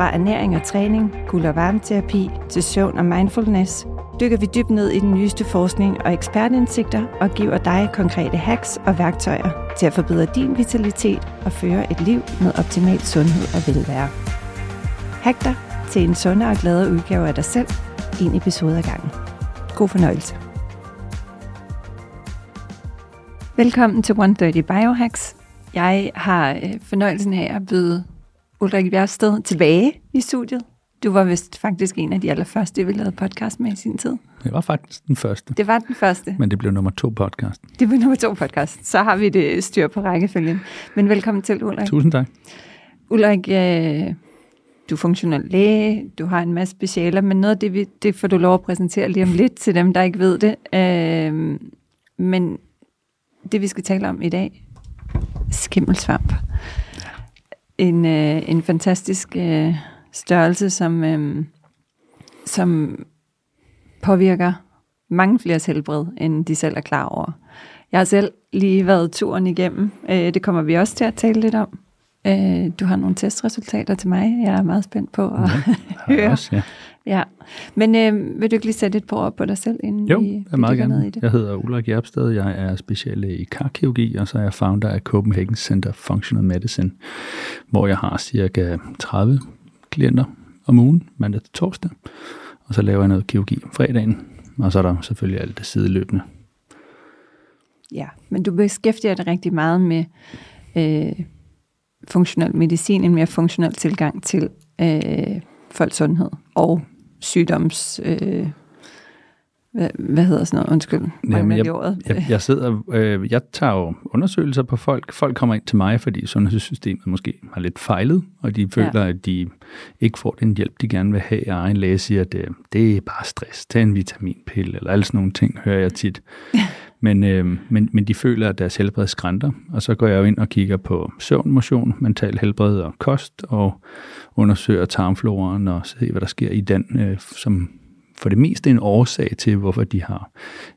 Fra ernæring og træning, kul- og varmeterapi til søvn og mindfulness, dykker vi dybt ned i den nyeste forskning og ekspertindsigter og giver dig konkrete hacks og værktøjer til at forbedre din vitalitet og føre et liv med optimal sundhed og velvære. Hack dig til en sundere og gladere udgave af dig selv, en episode ad gangen. God fornøjelse. Velkommen til 130 Biohacks. Jeg har øh, fornøjelsen af at byde Ulrik Bjergsted tilbage i studiet. Du var vist faktisk en af de allerførste, vi lavede podcast med i sin tid. Det var faktisk den første. Det var den første. Men det blev nummer to podcast. Det blev nummer to podcast. Så har vi det styr på rækkefølgen. Men velkommen til, Ulrik. Tusind tak. Ulrik, øh, du er funktionel læge, du har en masse specialer, men noget af det, vi, det får du lov at præsentere lige om lidt til dem, der ikke ved det. Øh, men det, vi skal tale om i dag, skimmelsvamp. En, øh, en fantastisk øh, størrelse, som, øh, som påvirker mange flere helbred, end de selv er klar over. Jeg har selv lige været turen igennem. Øh, det kommer vi også til at tale lidt om. Øh, du har nogle testresultater til mig. Jeg er meget spændt på at Ja, høre. også, ja. Ja. Men øh, vil du ikke lige sætte et par ord på dig selv, inden Jo, vi, jeg meget dykker ned i gerne. det? Jeg hedder Ulrik Jerpsted, jeg er speciallæge i karkirurgi, og så er jeg founder af Copenhagen Center for Functional Medicine, hvor jeg har cirka 30 klienter om ugen, mandag til torsdag, og så laver jeg noget kirurgi om fredagen, og så er der selvfølgelig alt det sideløbende. Ja, men du beskæftiger dig rigtig meget med øh, funktionel medicin, en mere funktionel tilgang til øh, folks sundhed og sygdoms... Øh, hvad, hvad hedder sådan noget? Undskyld, mangler jeg, ordet. jeg, jeg sidder, øh, jeg tager jo undersøgelser på folk. Folk kommer ind til mig, fordi sundhedssystemet måske har lidt fejlet, og de føler, ja. at de ikke får den hjælp, de gerne vil have. Og egen læge siger, at det, det er bare stress. Tag en vitaminpille, eller alle sådan nogle ting, hører jeg tit. Men, øh, men, men de føler, at deres helbred skrænter, og så går jeg jo ind og kigger på søvn, motion, mental helbred og kost, og undersøger tarmfloraen og ser, hvad der sker i den, øh, som for det meste en årsag til, hvorfor de har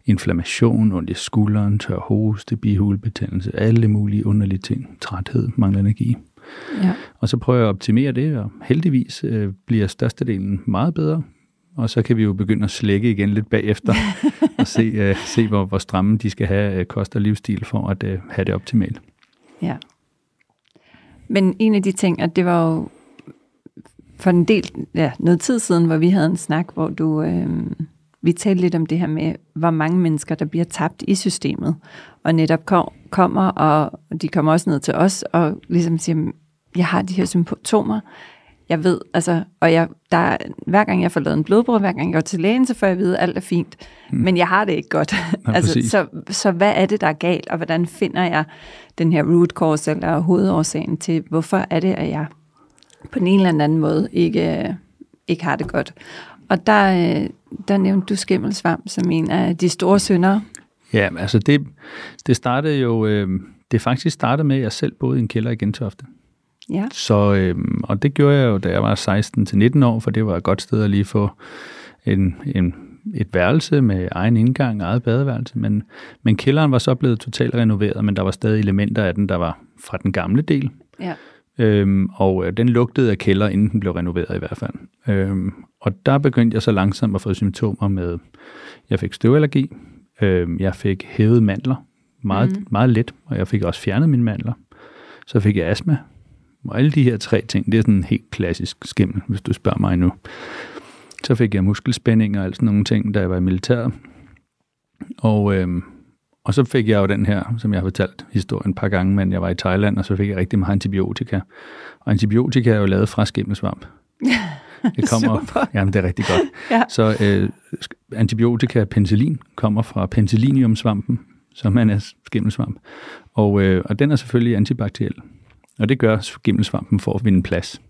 inflammation, ondt i skulderen, tør hoste, bihulebetændelse, alle mulige underlige ting, træthed, mangler energi. Ja. Og så prøver jeg at optimere det, og heldigvis øh, bliver størstedelen meget bedre. Og så kan vi jo begynde at slække igen lidt bagefter, og se, øh, se hvor, hvor stramme de skal have øh, kost og livsstil for at øh, have det optimalt. Ja. Men en af de ting, at det var jo for en del, ja, noget tid siden, hvor vi havde en snak, hvor du, øh, vi talte lidt om det her med, hvor mange mennesker, der bliver tabt i systemet, og netop kom, kommer, og de kommer også ned til os, og ligesom siger, jeg har de her symptomer, jeg ved, altså, og jeg, der, hver gang jeg får lavet en blodprøve, hver gang jeg går til lægen, så får jeg at vide, at alt er fint, mm. men jeg har det ikke godt. Ja, altså, præcis. så, så hvad er det, der er galt, og hvordan finder jeg den her root cause, eller hovedårsagen til, hvorfor er det, at jeg på en eller anden måde ikke, ikke har det godt. Og der, øh, der nævnte du skimmelsvamp som en af de store syndere. Ja, altså det, det startede jo, øh, det faktisk startede med, at jeg selv boede i en kælder i Gentofte. Ja. Så, øh, og det gjorde jeg jo, da jeg var 16 til 19 år, for det var et godt sted at lige få en, en, et værelse med egen indgang, eget badeværelse. Men, men kælderen var så blevet totalt renoveret, men der var stadig elementer af den, der var fra den gamle del. Ja. Øhm, og øh, den lugtede af kælder, inden den blev renoveret i hvert fald. Øhm, og der begyndte jeg så langsomt at få symptomer med, jeg fik støvallergi, øhm, jeg fik hævet mandler, meget, mm. meget let, og jeg fik også fjernet mine mandler. Så fik jeg astma, og alle de her tre ting, det er sådan en helt klassisk skimmel, hvis du spørger mig nu. Så fik jeg muskelspænding og alt sådan nogle ting, da jeg var i militæret. Og, øhm, Og så fik jeg jo den her, som jeg har fortalt historien et par gange, men jeg var i Thailand, og så fik jeg rigtig meget antibiotika. Og antibiotika er jo lavet fra skimmelsvamp. Det kommer, Super. Jamen, det er rigtig godt. ja. Så øh, antibiotika, penicillin, kommer fra penicilliniumsvampen, som er en skimmelsvamp. Og, øh, og den er selvfølgelig antibakteriel. Og det gør skimmelsvampen for at vinde plads.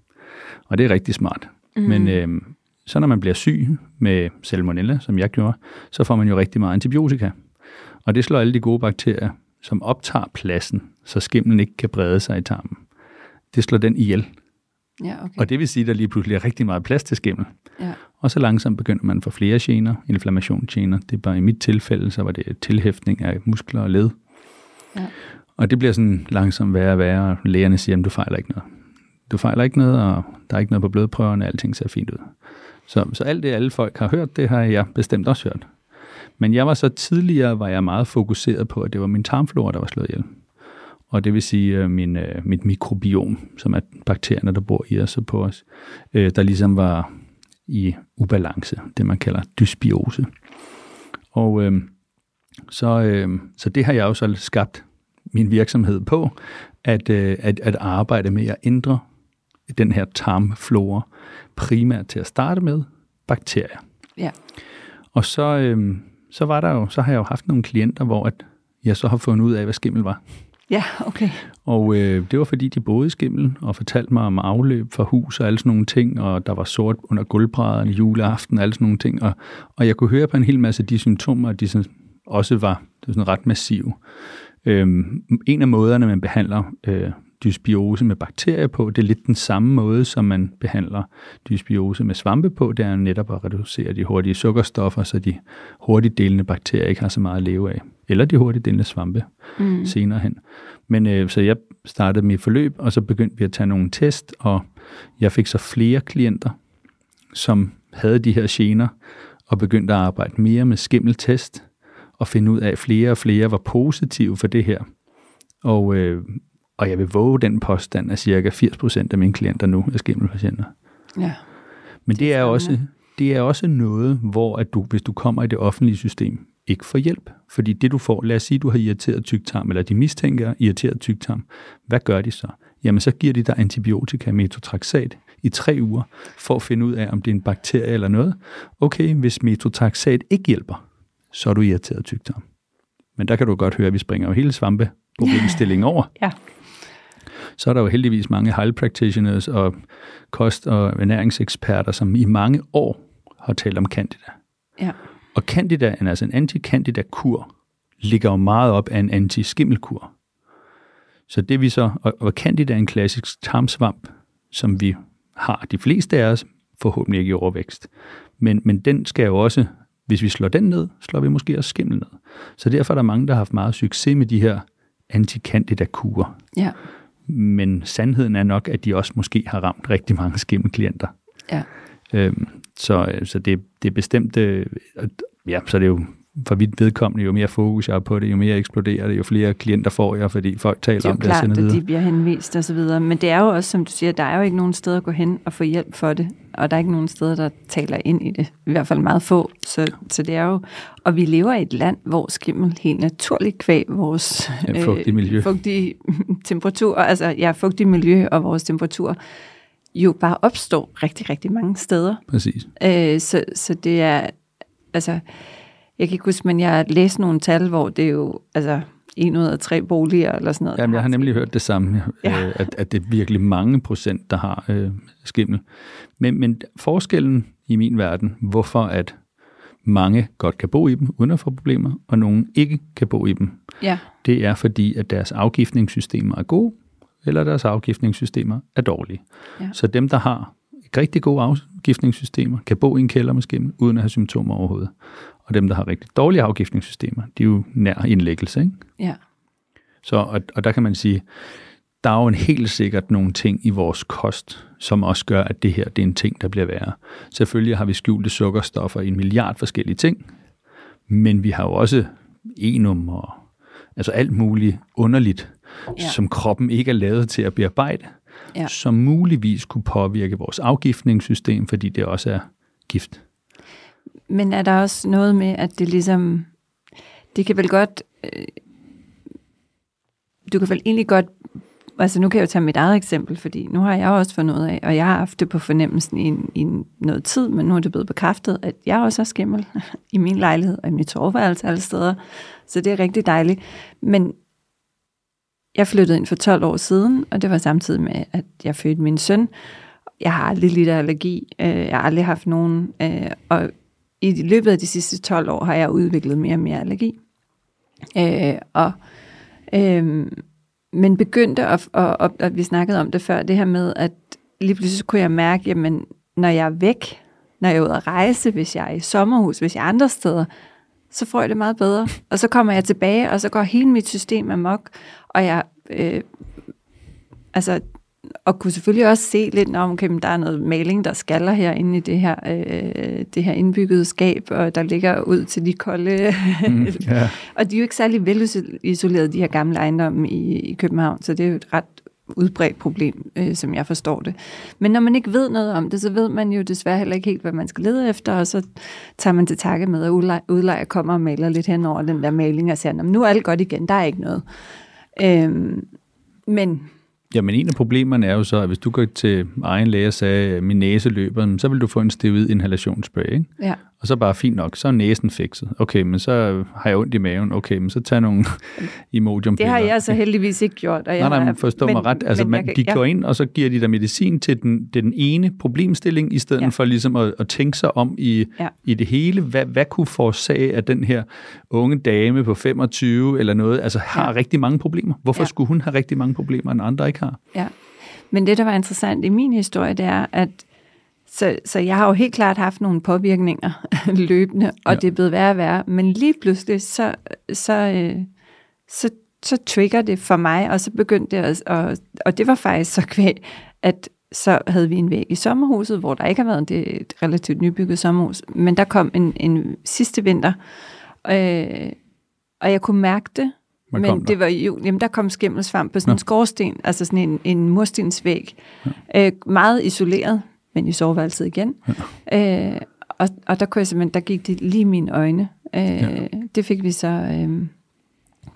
Og det er rigtig smart. Mm. Men øh, så når man bliver syg med salmonella, som jeg gjorde, så får man jo rigtig meget antibiotika. Og det slår alle de gode bakterier, som optager pladsen, så skimmelen ikke kan brede sig i tarmen. Det slår den ihjel. Ja, okay. Og det vil sige, at der lige pludselig er rigtig meget plads til skimmel. Ja. Og så langsomt begynder man at få flere gener, inflammationsgener. Det er bare i mit tilfælde, så var det tilhæftning af muskler og led. Ja. Og det bliver sådan langsomt værre og værre, og lægerne siger, at du fejler ikke noget. Du fejler ikke noget, og der er ikke noget på blodprøverne, alting ser fint ud. Så, så alt det, alle folk har hørt, det har jeg bestemt også hørt. Men jeg var så tidligere, var jeg meget fokuseret på, at det var min tarmflora, der var slået ihjel. Og det vil sige øh, min, øh, mit mikrobiom, som er bakterierne, der bor i os og på os, øh, der ligesom var i ubalance, det man kalder dysbiose. Og øh, så, øh, så det har jeg jo så skabt min virksomhed på, at, øh, at, at arbejde med at ændre den her tarmflora, primært til at starte med bakterier. Ja. Og så, øh, så var der jo, så har jeg jo haft nogle klienter, hvor at jeg så har fundet ud af, hvad skimmel var. Ja, okay. Og øh, det var fordi, de boede i skimmel og fortalte mig om afløb fra hus og alle sådan nogle ting, og der var sort under gulvbrædderne juleaften og alle sådan nogle ting. Og, og jeg kunne høre på en hel masse af de symptomer, at de sådan, også var, det var sådan ret massive. Øhm, en af måderne, man behandler øh, dysbiose med bakterier på, det er lidt den samme måde, som man behandler dysbiose med svampe på, det er netop at reducere de hurtige sukkerstoffer, så de hurtigt delende bakterier ikke har så meget at leve af. Eller de hurtigt delende svampe mm. senere hen. Men øh, så jeg startede mit forløb, og så begyndte vi at tage nogle test, og jeg fik så flere klienter, som havde de her gener, og begyndte at arbejde mere med skimmeltest, og finde ud af, at flere og flere var positive for det her. Og, øh, og jeg vil våge den påstand, at cirka 80% af mine klienter nu er skimmelpatienter. Ja. Men det er, også, det er også noget, hvor at du, hvis du kommer i det offentlige system, ikke får hjælp. Fordi det du får, lad os sige, du har irriteret tyktarm, eller de mistænker irriteret tyktarm, hvad gør de så? Jamen så giver de dig antibiotika, metotraxat, i tre uger, for at finde ud af, om det er en bakterie eller noget. Okay, hvis metotraxat ikke hjælper, så er du irriteret tyktarm. Men der kan du godt høre, at vi springer jo hele svampe problemstillingen over. ja. Så er der jo heldigvis mange health practitioners og kost- og ernæringseksperter, som i mange år har talt om candida. Ja. Og candida, altså en anti-candida-kur, ligger jo meget op af en anti-skimmelkur. Så det vi så, og, og candida er en klassisk tarmsvamp, som vi har de fleste af os, forhåbentlig ikke i overvækst. Men, men den skal jo også, hvis vi slår den ned, slår vi måske også skimmel ned. Så derfor er der mange, der har haft meget succes med de her anti-candida-kurer. Ja. Men sandheden er nok, at de også måske har ramt rigtig mange skimmelklienter. Ja. Øhm, så så det, det er bestemt, øh, ja, så det er jo for vidt vedkommende, jo mere fokus jeg har på det, jo mere eksploderer det, jo flere klienter får jeg, fordi folk taler det er om det klart, og at videre. de bliver henvist og så videre. Men det er jo også, som du siger, der er jo ikke nogen steder at gå hen og få hjælp for det. Og der er ikke nogen steder, der taler ind i det. I hvert fald meget få. Så, så det er jo... Og vi lever i et land, hvor skimmel helt naturligt kvæg vores ja, fugtige miljø. Øh, fugtige temperatur, altså ja, fugtige miljø og vores temperatur jo bare opstår rigtig, rigtig mange steder. Præcis. Øh, så, så det er, altså, jeg kan ikke huske, men jeg har læst nogle tal, hvor det er jo, altså, en ud af tre boliger eller sådan noget. Jamen, jeg har nemlig hørt det samme, Ja. øh, at, at det er virkelig mange procent, der har øh, skimmel. Men, men forskellen i min verden, hvorfor at mange godt kan bo i dem uden at få problemer, og nogen ikke kan bo i dem, Ja, det er fordi, at deres afgiftningssystemer er gode, eller deres afgiftningssystemer er dårlige. Ja. Så dem, der har rigtig gode afgiftningssystemer, kan bo i en kælder med skimmel, uden at have symptomer overhovedet. Og dem, der har rigtig dårlige afgiftningssystemer, de er jo nær indlæggelse. Ikke? ja, Så, og, og der kan man sige, der er jo en helt sikkert nogle ting i vores kost, som også gør, at det her det er en ting, der bliver værre. Selvfølgelig har vi skjulte sukkerstoffer i en milliard forskellige ting, men vi har jo også enum og altså alt muligt underligt, Ja. ja. som kroppen ikke er lavet til at bearbejde, Ja. som muligvis kunne påvirke vores afgiftningssystem, fordi det også er gift. Men er der også noget med, at det ligesom, det kan vel godt øh, du kan vel egentlig godt, altså nu kan jeg jo tage mit eget eksempel, fordi nu har jeg også fundet ud af, og jeg har haft det på fornemmelsen i, i noget tid, men nu er det blevet bekræftet, at jeg også har skimmel i min lejlighed og i mit soveværelse alle steder, så det er rigtig dejligt. Men jeg flyttede ind for 12 år siden, og det var samtidig med, at jeg fødte min søn. Jeg har aldrig lidt allergi. Øh, jeg har aldrig haft nogen. Øh, og i løbet af de sidste 12 år har jeg udviklet mere og mere allergi. Øh, og, øh, men begyndte, at, og, og, og vi snakkede om det før, det her med, at lige pludselig kunne jeg mærke, jamen, når jeg er væk, når jeg er ude at rejse, hvis jeg er i sommerhus, hvis jeg er andre steder, så får jeg det meget bedre. Og så kommer jeg tilbage, og så går hele mit system amok, og jeg, øh, altså, og kunne selvfølgelig også se lidt, om okay, der er noget maling, der skaller herinde i det her, øh, det her indbyggede skab, og der ligger ud til de kolde. Mm, yeah. og de er jo ikke særlig velisoleret, de her gamle ejendomme i, i København, så det er jo et ret udbredt problem, øh, som jeg forstår det. Men når man ikke ved noget om det, så ved man jo desværre heller ikke helt, hvad man skal lede efter, og så tager man til takke med, at udlejer kommer og maler lidt hen over den der maling og siger, nu er alt godt igen, der er ikke noget. Øhm, men Jamen en af problemerne er jo så, at hvis du går til egen læge og sagde, at min næse løber, så vil du få en steroid inhalationsspray, ikke? Ja. Og så bare fint nok, så er næsen fikset. Okay, men så har jeg ondt i maven. Okay, men så tag nogle imodium Det har jeg så heldigvis ikke gjort. Og jeg nej, nej, men forstå men, mig ret. Altså, man, kan, de går ja. ind, og så giver de dig medicin til den, den ene problemstilling, i stedet ja. for ligesom at, at tænke sig om i, ja. i det hele. Hvad, hvad kunne forårsage, at den her unge dame på 25 eller noget, altså har ja. rigtig mange problemer? Hvorfor ja. skulle hun have rigtig mange problemer, end andre ikke har? Ja, men det, der var interessant i min historie, det er, at så, så jeg har jo helt klart haft nogle påvirkninger løbende, og ja. det er blevet værre og værre. Men lige pludselig, så, så, øh, så, så trigger det for mig, og så begyndte det, at, og, og det var faktisk så kvæg, at så havde vi en væg i sommerhuset, hvor der ikke har været det et relativt nybygget sommerhus, men der kom en, en sidste vinter, øh, og jeg kunne mærke det, Hvad men det var jo, jamen der kom skimmelsvamp på sådan Nå. en skorsten, altså sådan en, en murstensvæg, ja. øh, meget isoleret, men i soveværelset igen. Ja. Øh, og, og der kunne jeg simpelthen, der gik det lige i mine øjne. Øh, ja. Det fik vi så, øh,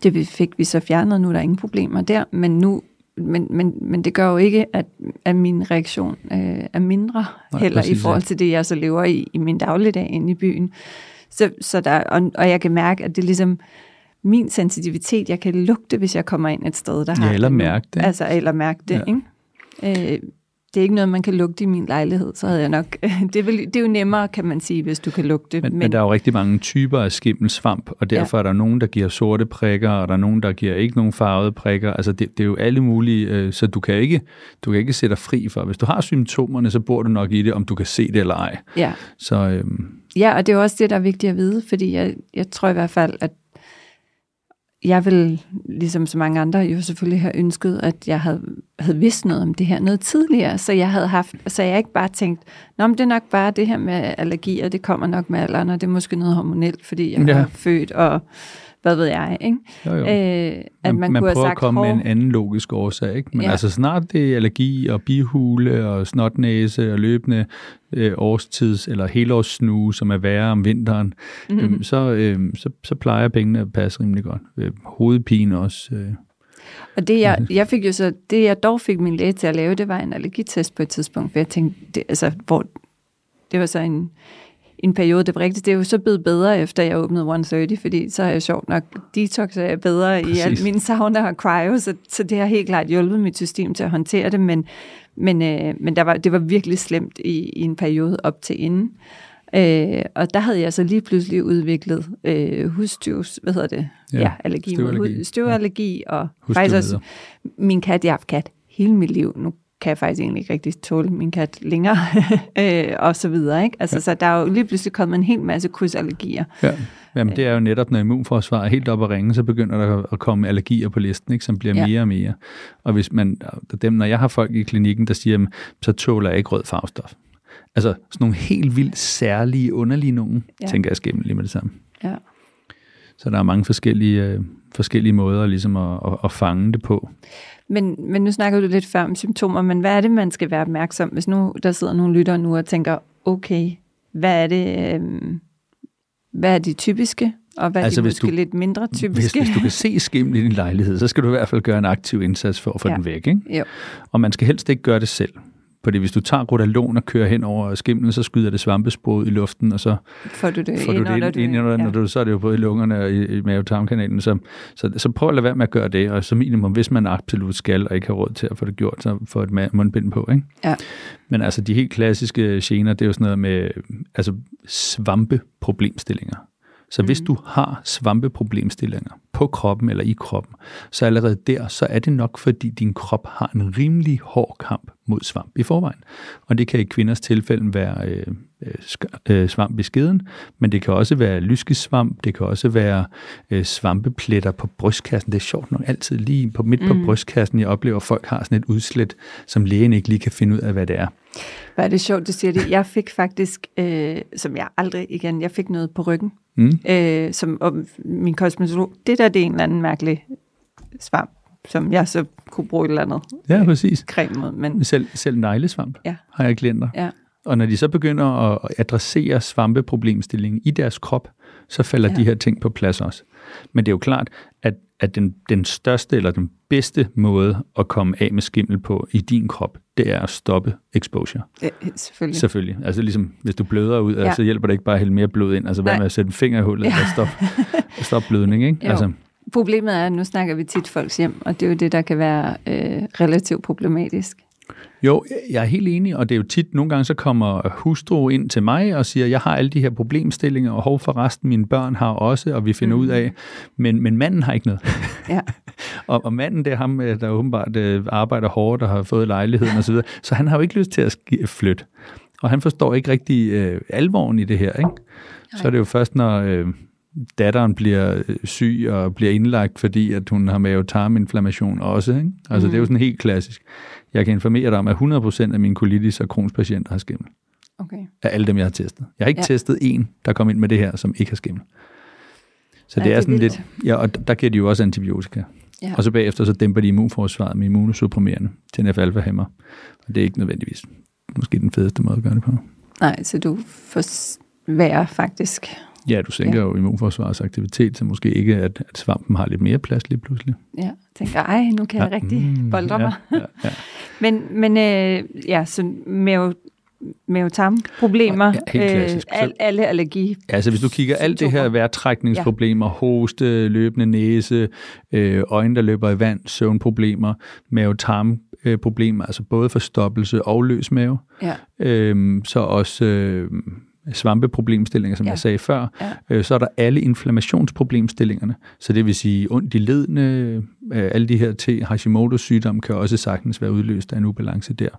det fik vi så fjernet, nu er der ingen problemer der, men nu men, men, men det gør jo ikke, at, at min reaktion øh, er mindre Nej, heller præcis, i forhold til det, jeg så lever i i min dagligdag inde i byen. Så, så der, og, og jeg kan mærke, at det er ligesom min sensitivitet, jeg kan lugte, hvis jeg kommer ind et sted, der har... Ja, eller mærke det. Altså, eller mærke det, ja. ikke? Øh, det er ikke noget, man kan lugte i min lejlighed, så havde jeg nok... Det er, vel, det er jo nemmere, kan man sige, hvis du kan lugte. Men, men, men der er jo rigtig mange typer af skimmelsvamp, og derfor ja. er der nogen, der giver sorte prikker, og der er nogen, der giver ikke nogen farvede prikker. Altså det, det er jo alle mulige, øh, så du kan, ikke, du kan ikke sætte dig fri for. Hvis du har symptomerne, så bor du nok i det, om du kan se det eller ej. Ja. Så, øhm, ja, og det er også det, der er vigtigt at vide, fordi jeg, jeg tror i hvert fald, at jeg vil, ligesom så mange andre, jo selvfølgelig have ønsket, at jeg havde, havde vidst noget om det her noget tidligere, så jeg havde haft, så jeg ikke bare tænkt, Nå, men det er nok bare det her med allergier, det kommer nok med alderen, og det er måske noget hormonelt, fordi jeg ja. er født, og hvad ved jeg, ikke? Jo, jo. Øh, at man, man, man kunne prøver sagt, at komme med en anden logisk årsag, ikke? Men ja. altså snart det er allergi og bihule og snotnæse og løbende øh, årstids- eller helårssnue, som er værre om vinteren, mm-hmm. øhm, så, øh, så, så plejer pengene at passe rimelig godt. Øh, hovedpine også. Øh. Og det jeg, jeg fik jo så, det jeg dog fik min læge til at lave, det var en allergitest på et tidspunkt, for jeg tænkte, det, altså, hvor, det var så en, en periode, det var rigtigt. Det er jo så blevet bedre, efter jeg åbnede 130, fordi så er jeg sjovt nok, detox er bedre Præcis. i alt min sauna og cryo, så, så det har helt klart hjulpet mit system til at håndtere det, men, men, øh, men der var, det var virkelig slemt i, i en periode op til inden. Øh, og der havde jeg så lige pludselig udviklet øh, husstøvs, hvad hedder det? Ja, ja allergi, støvallergi, støvallergi ja. og faktisk også min kat, jeg har haft kat hele mit liv. Nu kan jeg faktisk egentlig ikke rigtig tåle min kat længere, øh, og så videre. Ikke? Altså, ja. Så der er jo lige pludselig kommet en hel masse krydsallergier. Ja. Jamen, det er jo netop, når immunforsvaret er helt op at ringe, så begynder der at komme allergier på listen, ikke, som bliver ja. mere og mere. Og hvis man, dem, når jeg har folk i klinikken, der siger, så tåler jeg ikke rød farvestof. Altså sådan nogle helt vildt særlige, underlige nogen, ja. tænker jeg skæmme lige med det samme. Ja. Så der er mange forskellige, øh, forskellige måder ligesom at, at, at fange det på. Men, men nu snakker du lidt før om symptomer, men hvad er det, man skal være opmærksom, hvis nu der sidder nogle lyttere nu og tænker, okay, hvad er det, øh, hvad er de typiske og hvad altså, er de måske du, lidt mindre typiske? Hvis, hvis du kan se skimmel i din lejlighed, så skal du i hvert fald gøre en aktiv indsats for at få ja. den væk. Ikke? Jo. Og man skal helst ikke gøre det selv. Fordi hvis du tager rotalon og kører hen over skimmelen, så skyder det svampespor i luften, og så får du det får du ind, det ind, ind, ind ja. du, så er det jo både i lungerne og i, i mavetarmkanalen. Så, så, så prøv at lade være med at gøre det, og som minimum, hvis man absolut skal og ikke har råd til at få det gjort, så få et mundbind på. Ikke? Ja. Men altså de helt klassiske gener, det er jo sådan noget med altså, svampeproblemstillinger. Så hvis mm. du har svampeproblemstillinger på kroppen eller i kroppen, så allerede der, så er det nok, fordi din krop har en rimelig hård kamp mod svamp i forvejen. Og det kan i kvinders tilfælde være øh, øh, svamp i skeden, men det kan også være lyskesvamp, det kan også være øh, svampepletter på brystkassen. Det er sjovt nok altid lige på midt på mm. brystkassen, jeg oplever, at folk har sådan et udslæt, som lægen ikke lige kan finde ud af, hvad det er. Hvad er det sjovt, du siger det. Jeg fik faktisk, øh, som jeg aldrig igen, jeg fik noget på ryggen, mm. øh, som og min kosmetolog, det der, det er en eller anden mærkelig svamp, som jeg så kunne bruge et eller andet ja, præcis. creme mod. Men... Selv, selv neglesvamp ja. har jeg klienter. Ja. Og når de så begynder at adressere svampeproblemstillingen i deres krop, så falder ja. de her ting på plads også. Men det er jo klart, at, at den, den største eller den bedste måde at komme af med skimmel på i din krop, det er at stoppe exposure. Ja, selvfølgelig. Selvfølgelig. Altså ligesom, hvis du bløder ud, ja. så hjælper det ikke bare at hælde mere blod ind. Altså hvad med at sætte en finger i hullet ja. og stoppe stop blødning, ikke? Jo. Altså, Problemet er, at nu snakker vi tit folks hjem, og det er jo det, der kan være øh, relativt problematisk. Jo, jeg er helt enig, og det er jo tit, nogle gange så kommer hustru ind til mig og siger, jeg har alle de her problemstillinger, og hov for resten, mine børn har også, og vi finder mm. ud af, men, men manden har ikke noget. Ja. og, og manden, det er ham, øh, der åbenbart øh, arbejder hårdt og har fået lejligheden osv., så, så han har jo ikke lyst til at flytte. Og han forstår ikke rigtig øh, alvoren i det her, ikke? Så er det jo først, når øh, datteren bliver øh, syg og bliver indlagt, fordi at hun har mavetarminflammation også. Ikke? Altså mm. det er jo sådan helt klassisk. Jeg kan informere dig om, at 100% af mine colitis og Crohns patienter har skimmel. Okay. Af alle dem, jeg har testet. Jeg har ikke ja. testet en, der kom ind med det her, som ikke har skimmel. Så ja, det er, det er sådan vildt. lidt... Ja, og der giver de jo også antibiotika. Ja. Og så bagefter så dæmper de immunforsvaret med immunosupprimerende til en alfa hæmmer Og det er ikke nødvendigvis måske den fedeste måde at gøre det på. Nej, så du forsværer faktisk Ja, du sænker ja. jo immunforsvarets aktivitet, så måske ikke, at, at svampen har lidt mere plads lige pludselig. Ja, tænker, ej, nu kan jeg ja, rigtig mm, boldre mig. Ja, ja, ja. men men øh, ja, så mave, mavetarmproblemer, ja, øh, al, alle allergi. Ja, altså hvis du kigger alt det her vejrtrækningsproblemer, ja. hoste, løbende næse, øh, øjne, der løber i vand, søvnproblemer, mavetarmproblemer, altså både forstoppelse og løs mave. Ja. Øhm, så også øh, svampeproblemstillinger, som ja. jeg sagde før. Ja. Øh, så er der alle inflammationsproblemstillingerne. Så det vil sige ondt i ledene, øh, alle de her til Hashimoto's sygdom kan også sagtens være udløst af en ubalance der.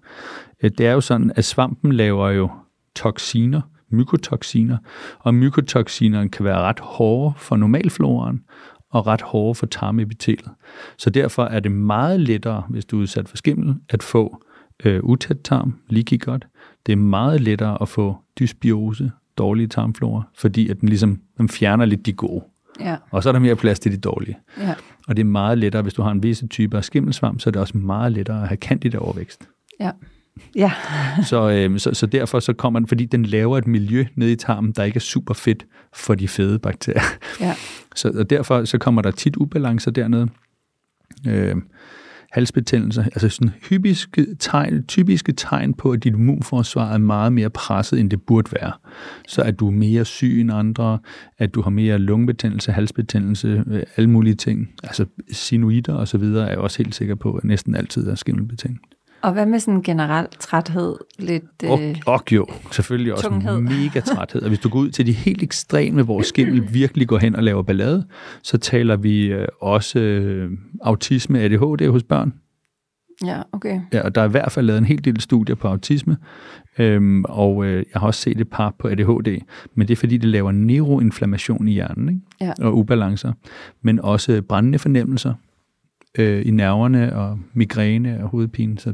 Øh, det er jo sådan, at svampen laver jo toksiner, mykotoxiner, og mykotoxinerne kan være ret hårde for normalfloraen, og ret hårde for tarmepitelet. Så derfor er det meget lettere, hvis du er udsat for skimmel, at få øh, utæt tarm, leaky gut. Det er meget lettere at få dysbiose, dårlige tarmflora, fordi at den ligesom den fjerner lidt de gode. Ja. Og så er der mere plads til de dårlige. Ja. Og det er meget lettere, hvis du har en visse type af skimmelsvamp, så er det også meget lettere at have candida overvækst. Ja. Ja. så, øh, så, så derfor så kommer den, fordi den laver et miljø nede i tarmen, der ikke er super fedt for de fede bakterier. Ja. Så og derfor så kommer der tit ubalancer dernede. Øh, halsbetændelse, altså sådan hypiske tegn, typiske tegn på, at dit immunforsvar er meget mere presset, end det burde være. Så at du er mere syg end andre, at du har mere lungebetændelse, halsbetændelse, øh, alle mulige ting, altså sinuiter og så videre, er jeg også helt sikker på, at næsten altid er skimmelbetændt. Og hvad med sådan generel træthed? Lidt, og, øh, og jo, selvfølgelig også tunghed. mega træthed. Og hvis du går ud til de helt ekstreme, hvor skimmel virkelig går hen og laver ballade, så taler vi øh, også øh, autisme, ADHD hos børn. Ja, okay. Ja, og der er i hvert fald lavet en hel del studier på autisme, øhm, og øh, jeg har også set et par på ADHD, men det er fordi, det laver neuroinflammation i hjernen ikke? Ja. og ubalancer, men også brændende fornemmelser øh, i nerverne og migræne og hovedpine, så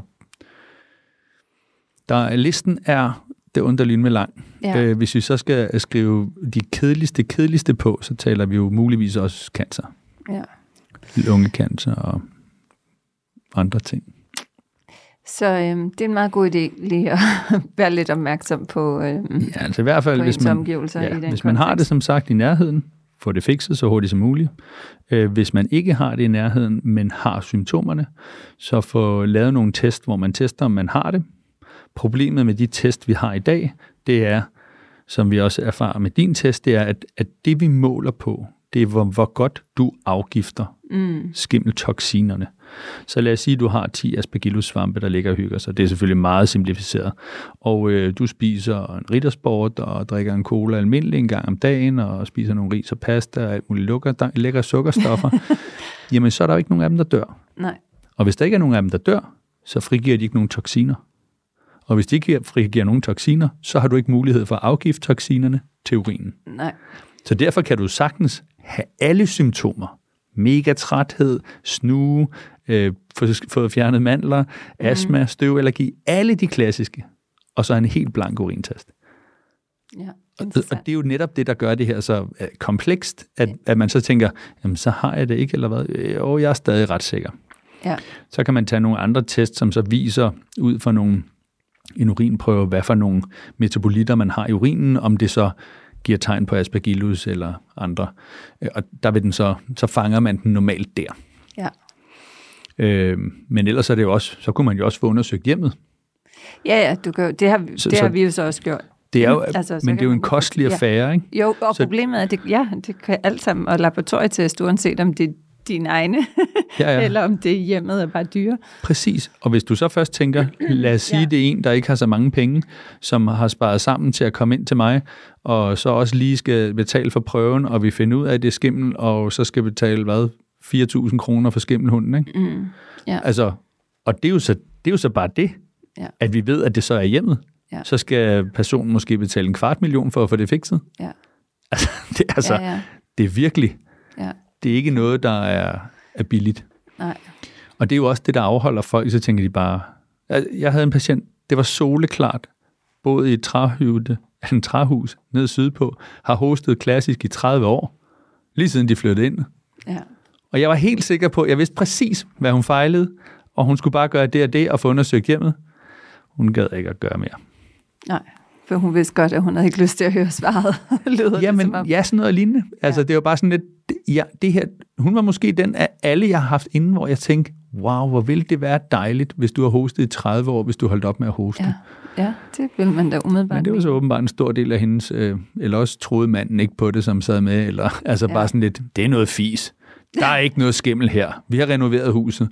der, listen er det underlige med lang. Ja. Øh, hvis vi så skal skrive de kedeligste, kedeligste på, så taler vi jo muligvis også cancer. Ja. Lungekancer og andre ting. Så øhm, det er en meget god idé lige at være lidt opmærksom på, øhm, ja, altså i hvert fald, hvis man, ja, hvis man har det som sagt i nærheden, få det fikset så hurtigt som muligt. Øh, hvis man ikke har det i nærheden, men har symptomerne, så få lavet nogle test, hvor man tester, om man har det. Problemet med de test, vi har i dag, det er, som vi også erfarer med din test, det er, at, at det vi måler på, det er, hvor, hvor godt du afgifter mm. skimmeltoksinerne. Så lad os sige, at du har 10 aspergillus-svampe, der ligger og hygger sig. Det er selvfølgelig meget simplificeret. Og øh, du spiser en riddersport og drikker en cola almindelig en gang om dagen, og spiser nogle ris og pasta og alt muligt lukker, lækre sukkerstoffer. jamen, så er der jo ikke nogen af dem, der dør. Nej. Og hvis der ikke er nogen af dem, der dør, så frigiver de ikke nogen toksiner. Og hvis de ikke frigiver nogen toksiner, så har du ikke mulighed for at afgifte toksinerne til urinen. Nej. Så derfor kan du sagtens have alle symptomer. Mega træthed, snue, øh, fået fjernet mandler, mm. astma, støvallergi, alle de klassiske. Og så en helt blank urintest. Ja, og, og det er jo netop det, der gør det her så øh, komplekst, at, ja. at man så tænker, jamen så har jeg det ikke, eller hvad? Jo, jeg er stadig ret sikker. Ja. Så kan man tage nogle andre tests, som så viser ud fra nogle en urinprøve, hvad for nogle metabolitter man har i urinen, om det så giver tegn på aspergillus eller andre. Øh, og der vil den så, så fanger man den normalt der. Ja. Øh, men ellers er det jo også, så kunne man jo også få undersøgt hjemmet. Ja, ja, du kan, det, har, så, det har vi jo så også gjort. Det er jo, altså, men det er jo en kostelig affære, ja. ikke? Jo, og så, problemet er, det, ja, det kan alt sammen, og laboratorietest, uanset om det er dine egne, ja, ja. eller om det hjemmet er bare dyre. Præcis, og hvis du så først tænker, lad os sige, ja. det er en, der ikke har så mange penge, som har sparet sammen til at komme ind til mig, og så også lige skal betale for prøven, og vi finder ud af, at det er skimmel, og så skal betale, hvad, 4.000 kroner for skimmelhunden, ikke? Mm. Ja. Altså, og det er, jo så, det er jo så bare det, ja. at vi ved, at det så er hjemmet. Ja. Så skal personen måske betale en kvart million for at få det fikset. Ja. Altså, det, altså, ja, ja. det er virkelig, ja. Det er ikke noget, der er, er billigt. Nej. Og det er jo også det, der afholder folk, så tænker de bare, jeg havde en patient, det var soleklart, både i et træhytte, en træhus nede sydpå, har hostet klassisk i 30 år, lige siden de flyttede ind. Ja. Og jeg var helt sikker på, jeg vidste præcis, hvad hun fejlede, og hun skulle bare gøre det og det og få undersøgt hjemmet. Hun gad ikke at gøre mere. Nej, for hun vidste godt, at hun havde ikke lyst til at høre svaret. ja, men ja, sådan noget lignende. Altså, ja. det var bare sådan lidt, ja, det her, hun var måske den af alle, jeg har haft inden, hvor jeg tænkte, wow, hvor ville det være dejligt, hvis du har hostet i 30 år, hvis du holdt op med at hoste. Ja, ja det vil man da umiddelbart. Men det var så åbenbart en stor del af hendes, øh, eller også troede manden ikke på det, som sad med, eller altså ja. bare sådan lidt, det er noget fis. Der er ikke noget skimmel her. Vi har renoveret huset.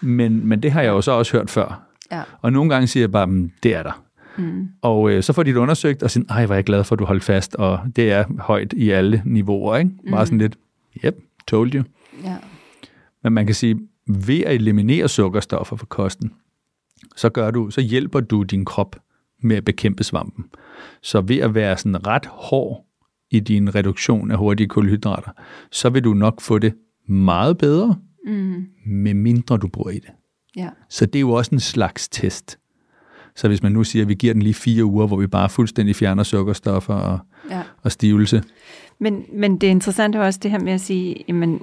Men, men det har jeg jo så også hørt før. Ja. Og nogle gange siger jeg bare, mm, det er der. Mm. Og øh, så får de det undersøgt, og siger, ej, hvor er jeg glad for, at du holdt fast, og det er højt i alle niveauer, ikke? Bare mm. sådan lidt, yep, told you. Ja. Men man kan sige, ved at eliminere sukkerstoffer fra kosten, så gør du, så hjælper du din krop med at bekæmpe svampen. Så ved at være sådan ret hård i din reduktion af hurtige kulhydrater, så vil du nok få det meget bedre, mm. med mindre du bruger i det. Ja. Så det er jo også en slags test. Så hvis man nu siger, at vi giver den lige fire uger, hvor vi bare fuldstændig fjerner sukkerstoffer og, ja. og stivelse. Men, men det interessante er også det her med at sige, jamen,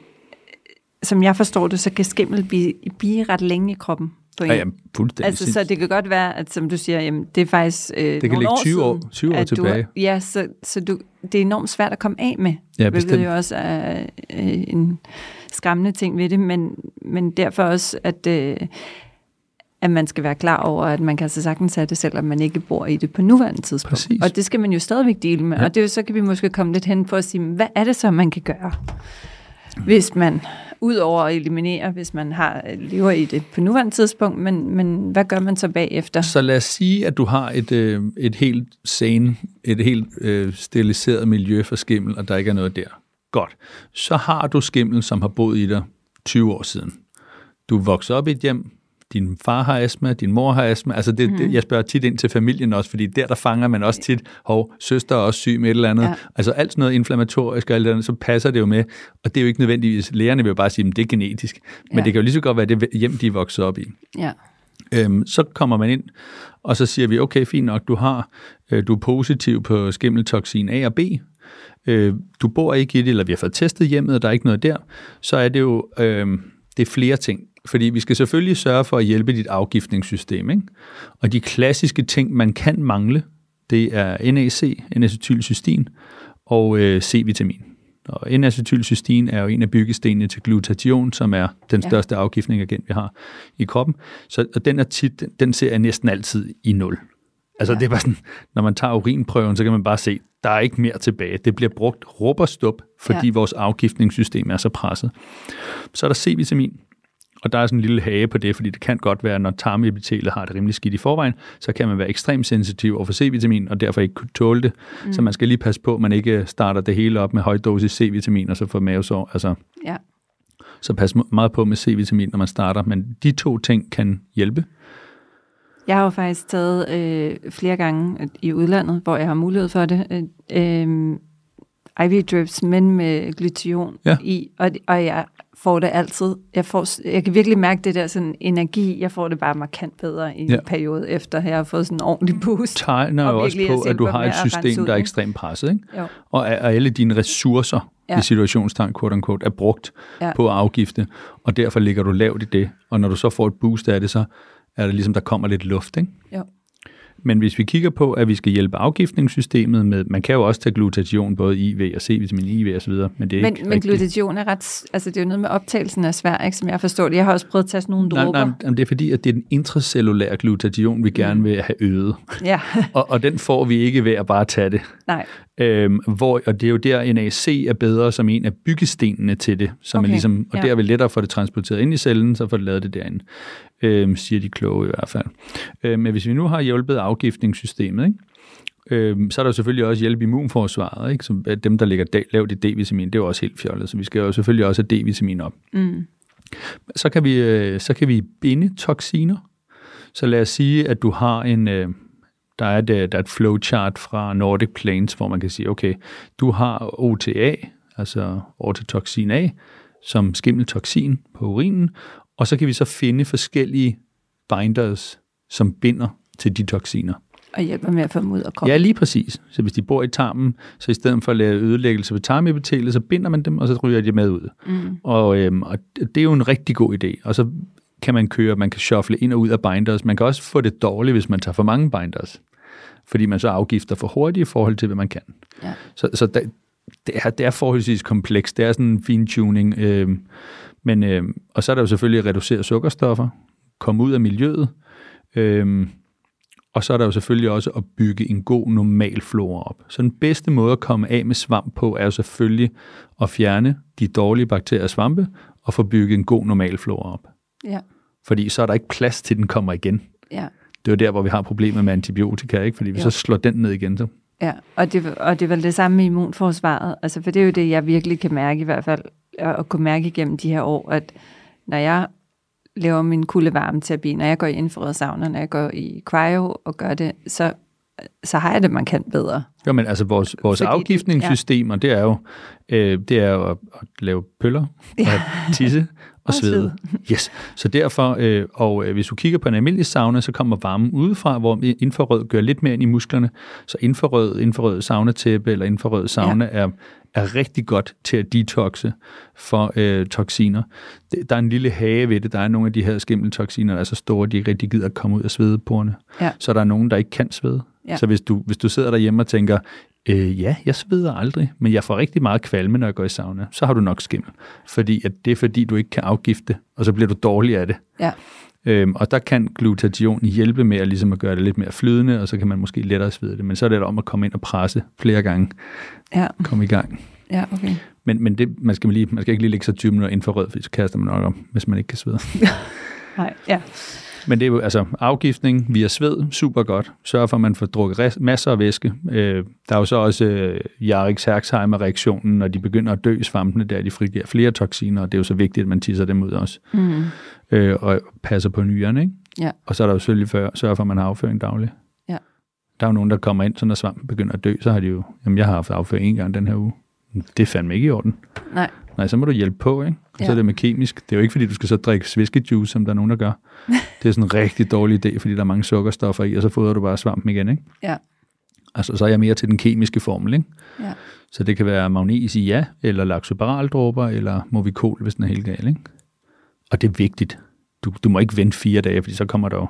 som jeg forstår det, så kan skimmel blive, blive ret længe i kroppen. På en. Ja, ja, fuldstændig. Altså, så det kan godt være, at som du siger, jamen, det er faktisk øh, Det kan ligge 20 år, 20 år tilbage. Du, ja, så, så du, det er enormt svært at komme af med. Ja. Hvilket jo også er øh, en skræmmende ting ved det, men, men derfor også, at, øh, at man skal være klar over, at man kan altså sagtens have det, selvom man ikke bor i det på nuværende tidspunkt. Præcis. Og det skal man jo stadigvæk dele med. Ja. Og det, så kan vi måske komme lidt hen på at sige, hvad er det så, man kan gøre, hvis man Udover at eliminere, hvis man har lever i det på nuværende tidspunkt, men, men hvad gør man så bagefter? Så lad os sige, at du har et, øh, et helt sane, et helt øh, steriliseret miljø for skimmel, og der ikke er noget der. Godt. Så har du skimmel, som har boet i dig 20 år siden. Du vokser op i et hjem, din far har astma, din mor har astma. Altså det, mm. det, jeg spørger tit ind til familien også, fordi der, der fanger man også tit, hov, søster er også syg med et eller andet. Ja. Altså alt sådan noget inflammatorisk og alt andet, så passer det jo med. Og det er jo ikke nødvendigvis, lægerne vil jo bare sige, at det er genetisk. Men ja. det kan jo lige så godt være det hjem, de er vokset op i. Ja. Øhm, så kommer man ind, og så siger vi, okay, fint nok, du har, øh, du er positiv på skimmeltoksin A og B, øh, du bor ikke i det, eller vi har fået testet hjemmet, og der er ikke noget der, så er det jo, øh, det er flere ting. Fordi vi skal selvfølgelig sørge for at hjælpe dit afgiftningssystem. Ikke? Og de klassiske ting, man kan mangle, det er NAC, N-acetylcystein, og øh, C-vitamin. Og N-acetylcystein er jo en af byggestenene til glutation, som er den Ja. største afgiftningsagent, vi har i kroppen. Så og den er tit, den, den ser jeg næsten altid i nul. Altså Ja. det er bare sådan, når man tager urinprøven, så kan man bare se, der er ikke mere tilbage. Det bliver brugt råb og stop, fordi Ja. vores afgiftningssystem er så presset. Så er der C-vitamin, og der er sådan en lille hage på det, fordi det kan godt være, når tarmepitelet har det rimelig skidt i forvejen, så kan man være ekstremt sensitiv over for C-vitamin, og derfor ikke kunne tåle det. Mm. Så man skal lige passe på, at man ikke starter det hele op med høj dosis C-vitamin, og så får mavesår. Altså, Ja. så pas meget på med C-vitamin, når man starter. Men de to ting kan hjælpe. Jeg har jo faktisk taget øh, flere gange i udlandet, hvor jeg har mulighed for det, øh, øh, IV drips, men med glutation Ja. i, og, og jeg får det altid. Jeg, får, jeg kan virkelig mærke det der sådan energi. Jeg får det bare markant bedre i en Ja. periode efter, at jeg har fået sådan en ordentlig boost. tegner Og jo også på, at du har et system, der er ekstremt presset, ikke? Jo. Og, at- alle dine ressourcer, Ja. i situationstegn, quote unquote, er brugt Ja. på afgifte, og derfor ligger du lavt i det. Og når du så får et boost af det, så er det ligesom, der kommer lidt luft, ikke? Jo. Men hvis vi kigger på, at vi skal hjælpe afgiftningssystemet med, man kan jo også tage glutation, både IV og C-vitamin, IV og så videre, men det er Men, ikke men rigtigt. glutation er ret, altså det er jo noget med optagelsen af svær, ikke, som jeg forstår det. Jeg har også prøvet at tage sådan nogle Nej, dråber. nej, jamen, det er fordi, at det er den intracellulære glutation, vi gerne vil have øget. Ja, Og, og den får vi ikke ved at bare tage det. nej. Øhm, hvor, og det er jo der, NAC er bedre som en af byggestenene til det, som Okay, er ligesom, og ja. der er vi lettere at få det transporteret ind i cellen, så får det lavet det derinde, øhm, siger de kloge i hvert fald. Øhm, men hvis vi nu har hjulpet afgiftningssystemet, ikke? Øhm, så er der selvfølgelig også hjælp i immunforsvaret, ikke? Som er dem, der ligger lavt i D-vitamin, det er jo også helt fjollet, så vi skal jo selvfølgelig også have D-vitamin op. Mm. Så kan vi, øh, så kan vi binde toksiner. Så lad os sige, at du har en, øh, der er, et, øh, der er et flowchart fra Nordic Plains, hvor man kan sige, okay, du har OTA, altså ortotoxin A, som skimmeltoksin på urinen, og så kan vi så finde forskellige binders, som binder til de toksiner. Og hjælper med at få dem ud af kroppen. Ja, lige præcis. Så hvis de bor i tarmen, så i stedet for at lave ødelæggelse ved tarmepitelet, så binder man dem, og så ryger de med ud. Mm. Og, øhm, og det er jo en rigtig god idé. Og så kan man køre, man kan shuffle ind og ud af binders. Man kan også få det dårligt, hvis man tager for mange binders. Fordi man så afgifter for hurtigt i forhold til, hvad man kan. Ja. Så, så der, det, er, det er forholdsvis komplekst. Det er sådan en fine-tuning. Øhm, men, øhm, og så er der jo selvfølgelig at reducere sukkerstoffer, komme ud af miljøet, øhm, og så er der jo selvfølgelig også at bygge en god normal flora op. Så den bedste måde at komme af med svamp på, er jo selvfølgelig at fjerne de dårlige bakterier og svampe, og få bygget en god normal flora op. Ja. Fordi så er der ikke plads til, at den kommer igen. Ja. Det er jo der, hvor vi har problemer med antibiotika, ikke? Fordi hvis Jo. så slår den ned igen, så Ja, og det, og det er vel det samme med immunforsvaret. Altså, for det er jo det, jeg virkelig kan mærke i hvert fald, og, og kunne mærke igennem de her år, at når jeg laver min kulde varmeterapi, når jeg går i infrarød sauna, når jeg går i cryo og gør det, så, så har jeg det markant bedre. Jo, men altså vores, vores Fordi det- afgiftningssystemer, det er jo, øh, det er jo at, at lave pøller, ja. og tisse og svede. Yes. Så derfor, øh, og øh, hvis du kigger på en almindelig sauna, så kommer varmen udefra, hvor infrarød gør lidt mere ind i musklerne. Så infrarød, infrarød saunatæppe eller infrarød sauna ja. er, er rigtig godt til at detoxe for øh, toksiner. Der er en lille hage ved det. Der er nogle af de her skimmeltoksiner, der er så store, at de ikke rigtig gider at komme ud af svedeporene. Ja. Så der er nogen, der ikke kan svede. Ja. Så hvis du, hvis du sidder derhjemme og tænker, øh, ja, jeg sveder aldrig, men jeg får rigtig meget kvalme, når jeg går i sauna, så har du nok skimmel. Fordi at det er fordi, du ikke kan afgifte, og så bliver du dårlig af det. Ja, Øhm, og der kan glutation hjælpe med at, ligesom at gøre det lidt mere flydende, og så kan man måske lettere svede det. Men så er det om at komme ind og presse flere gange, ja, komme i gang. ja, okay. Men, men det, man, skal lige, man skal ikke lige lægge sig 20 minutter inden for rød, for så kaster man nok om, hvis man ikke kan svede. Nej, ja. Men det er jo altså afgiftning via sved, super godt. Sørg for, at man får drukket res- masser af væske. Øh, der er jo så også øh, Jarix Herxheimer-reaktionen, når de begynder at dø i svampene, der de frigiver flere toksiner, og det er jo så vigtigt, at man tisser dem ud også. Mm. Øh, og passer på nyrerne, ikke? Ja. Og så er der jo selvfølgelig for, sørge for, at man har afføring dagligt. Ja. Der er jo nogen, der kommer ind, så når svampen begynder at dø, så har de jo, jamen jeg har haft afføring en gang den her uge. Det er fandme ikke i orden. Nej, Nej, så må du hjælpe på, ikke? Og så Ja. er det med kemisk. Det er jo ikke, fordi du skal så drikke sviskejuice, som der er nogen, der gør. Det er sådan en rigtig dårlig idé, fordi der er mange sukkerstoffer i, og så fodrer du bare svampen igen, ikke? ja, Altså, så er jeg mere til den kemiske formel, ikke? ja. Så det kan være magnesi ja, eller laxobaraldråber, eller movicol, hvis den er helt gal, ikke? Og det er vigtigt. du, du må ikke vente fire dage, fordi så kommer der jo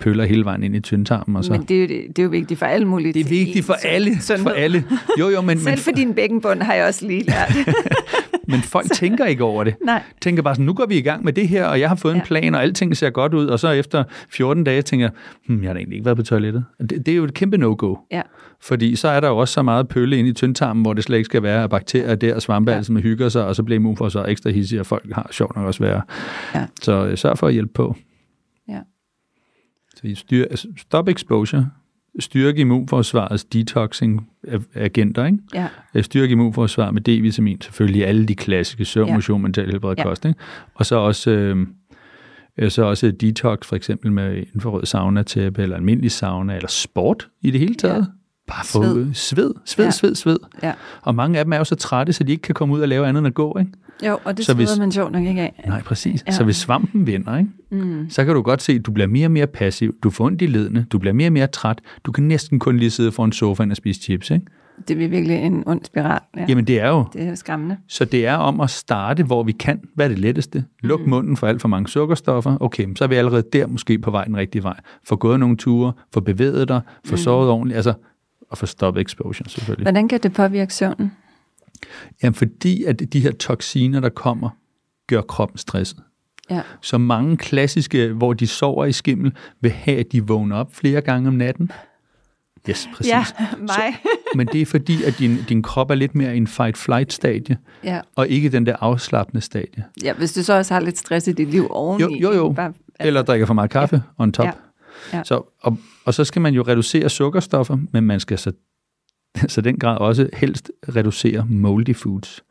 pøller hele vejen ind i tyndtarmen. Og så. Men det er, jo, det er jo vigtigt for alle mulige det er vigtigt for alle. For alle. Jo, jo, men, Selv men, for din bækkenbund har jeg også lige lært. men folk tænker ikke over det. Nej. Tænker bare sådan, nu går vi i gang med det her, og jeg har fået ja. en plan, og alting ser godt ud, og så efter 14 dage tænker jeg, hmm, jeg har egentlig ikke været på toilettet. Det, det er jo et kæmpe no-go. Ja. Fordi så er der jo også så meget pølle ind i tyndtarmen, hvor det slet ikke skal være, at bakterier der og svampe ja. altså med hygger sig, og så bliver immunforsvaret ekstra hissige, og folk har sjovt nok også være. Ja. Så øh, sørg for at hjælpe på. Ja. Så styr, stop exposure, styrke immunforsvarets detoxing agenter, ikke? Ja. Styrke immunforsvaret med D-vitamin, selvfølgelig alle de klassiske søvn, Ja. motion, mental helbred, Ja. kost, ikke? Og så også, øh, øh, så også detox, for eksempel med infrarød sauna-tæppe, eller almindelig sauna, eller sport i det hele taget. Ja. Bare få Sved. sved, sved, sved, Ja. sved, sved. Ja. Og mange af dem er jo så trætte, så de ikke kan komme ud og lave andet end at gå, ikke? Jo, og det Så så hvis- sveder man sjovt nok ikke af. Nej, præcis. Ja. Så hvis svampen vinder, ikke? Mm. så kan du godt se, at du bliver mere og mere passiv, du får ondt i ledene, du bliver mere og mere træt, du kan næsten kun lige sidde foran sofaen og spise chips, ikke? Det er virkelig en ond spiral. Ja. Jamen det er jo, Det er jo skræmmende. så det er om at starte, hvor vi kan. Hvad er det letteste? Luk mm. munden for alt for mange sukkerstoffer. Okay, så er vi allerede der måske på vej den rigtige vej. Få gået nogle ture, få bevæget dig, få mm. sovet ordentligt, altså, og få stoppet exposure selvfølgelig. Hvordan kan det påvirke søvnen? Jamen fordi, at de her toksiner, der kommer, gør kroppen stresset. Ja. Så mange klassiske, hvor de sover i skimmel, vil have, at de vågner op flere gange om natten. Yes, præcis. Ja, mig. Men det er fordi, at din, din krop er lidt mere i en fight-flight-stadie, Ja. og ikke den der afslappende stadie. ja, hvis du så også har lidt stress i dit liv oveni. Jo, jo, jo. Bare, Eller drikker for meget kaffe on top. Ja. Ja. Så, og, og så skal man jo reducere sukkerstoffer, men man skal så, så den grad også helst reducere moldy foods.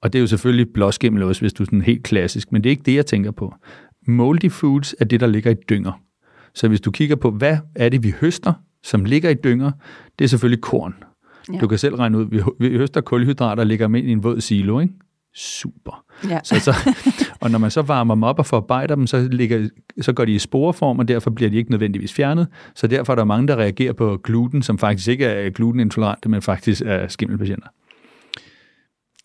Og det er jo selvfølgelig blåskimmelost, hvis du er sådan helt klassisk, men det er ikke det, jeg tænker på. Moldy foods er det, der ligger i dynger. Så hvis du kigger på, hvad er det, vi høster, som ligger i dynger, det er selvfølgelig korn. Ja. Du kan selv regne ud, vi, vi høster kulhydrater og lægger dem ind i en våd silo, ikke? Super. ja. Så, så, og når man så varmer dem op og forarbejder dem, så, ligger, så går de i sporeform, og derfor bliver de ikke nødvendigvis fjernet. Så derfor er der mange, der reagerer på gluten, som faktisk ikke er glutenintolerante, men faktisk er skimmelpatienter.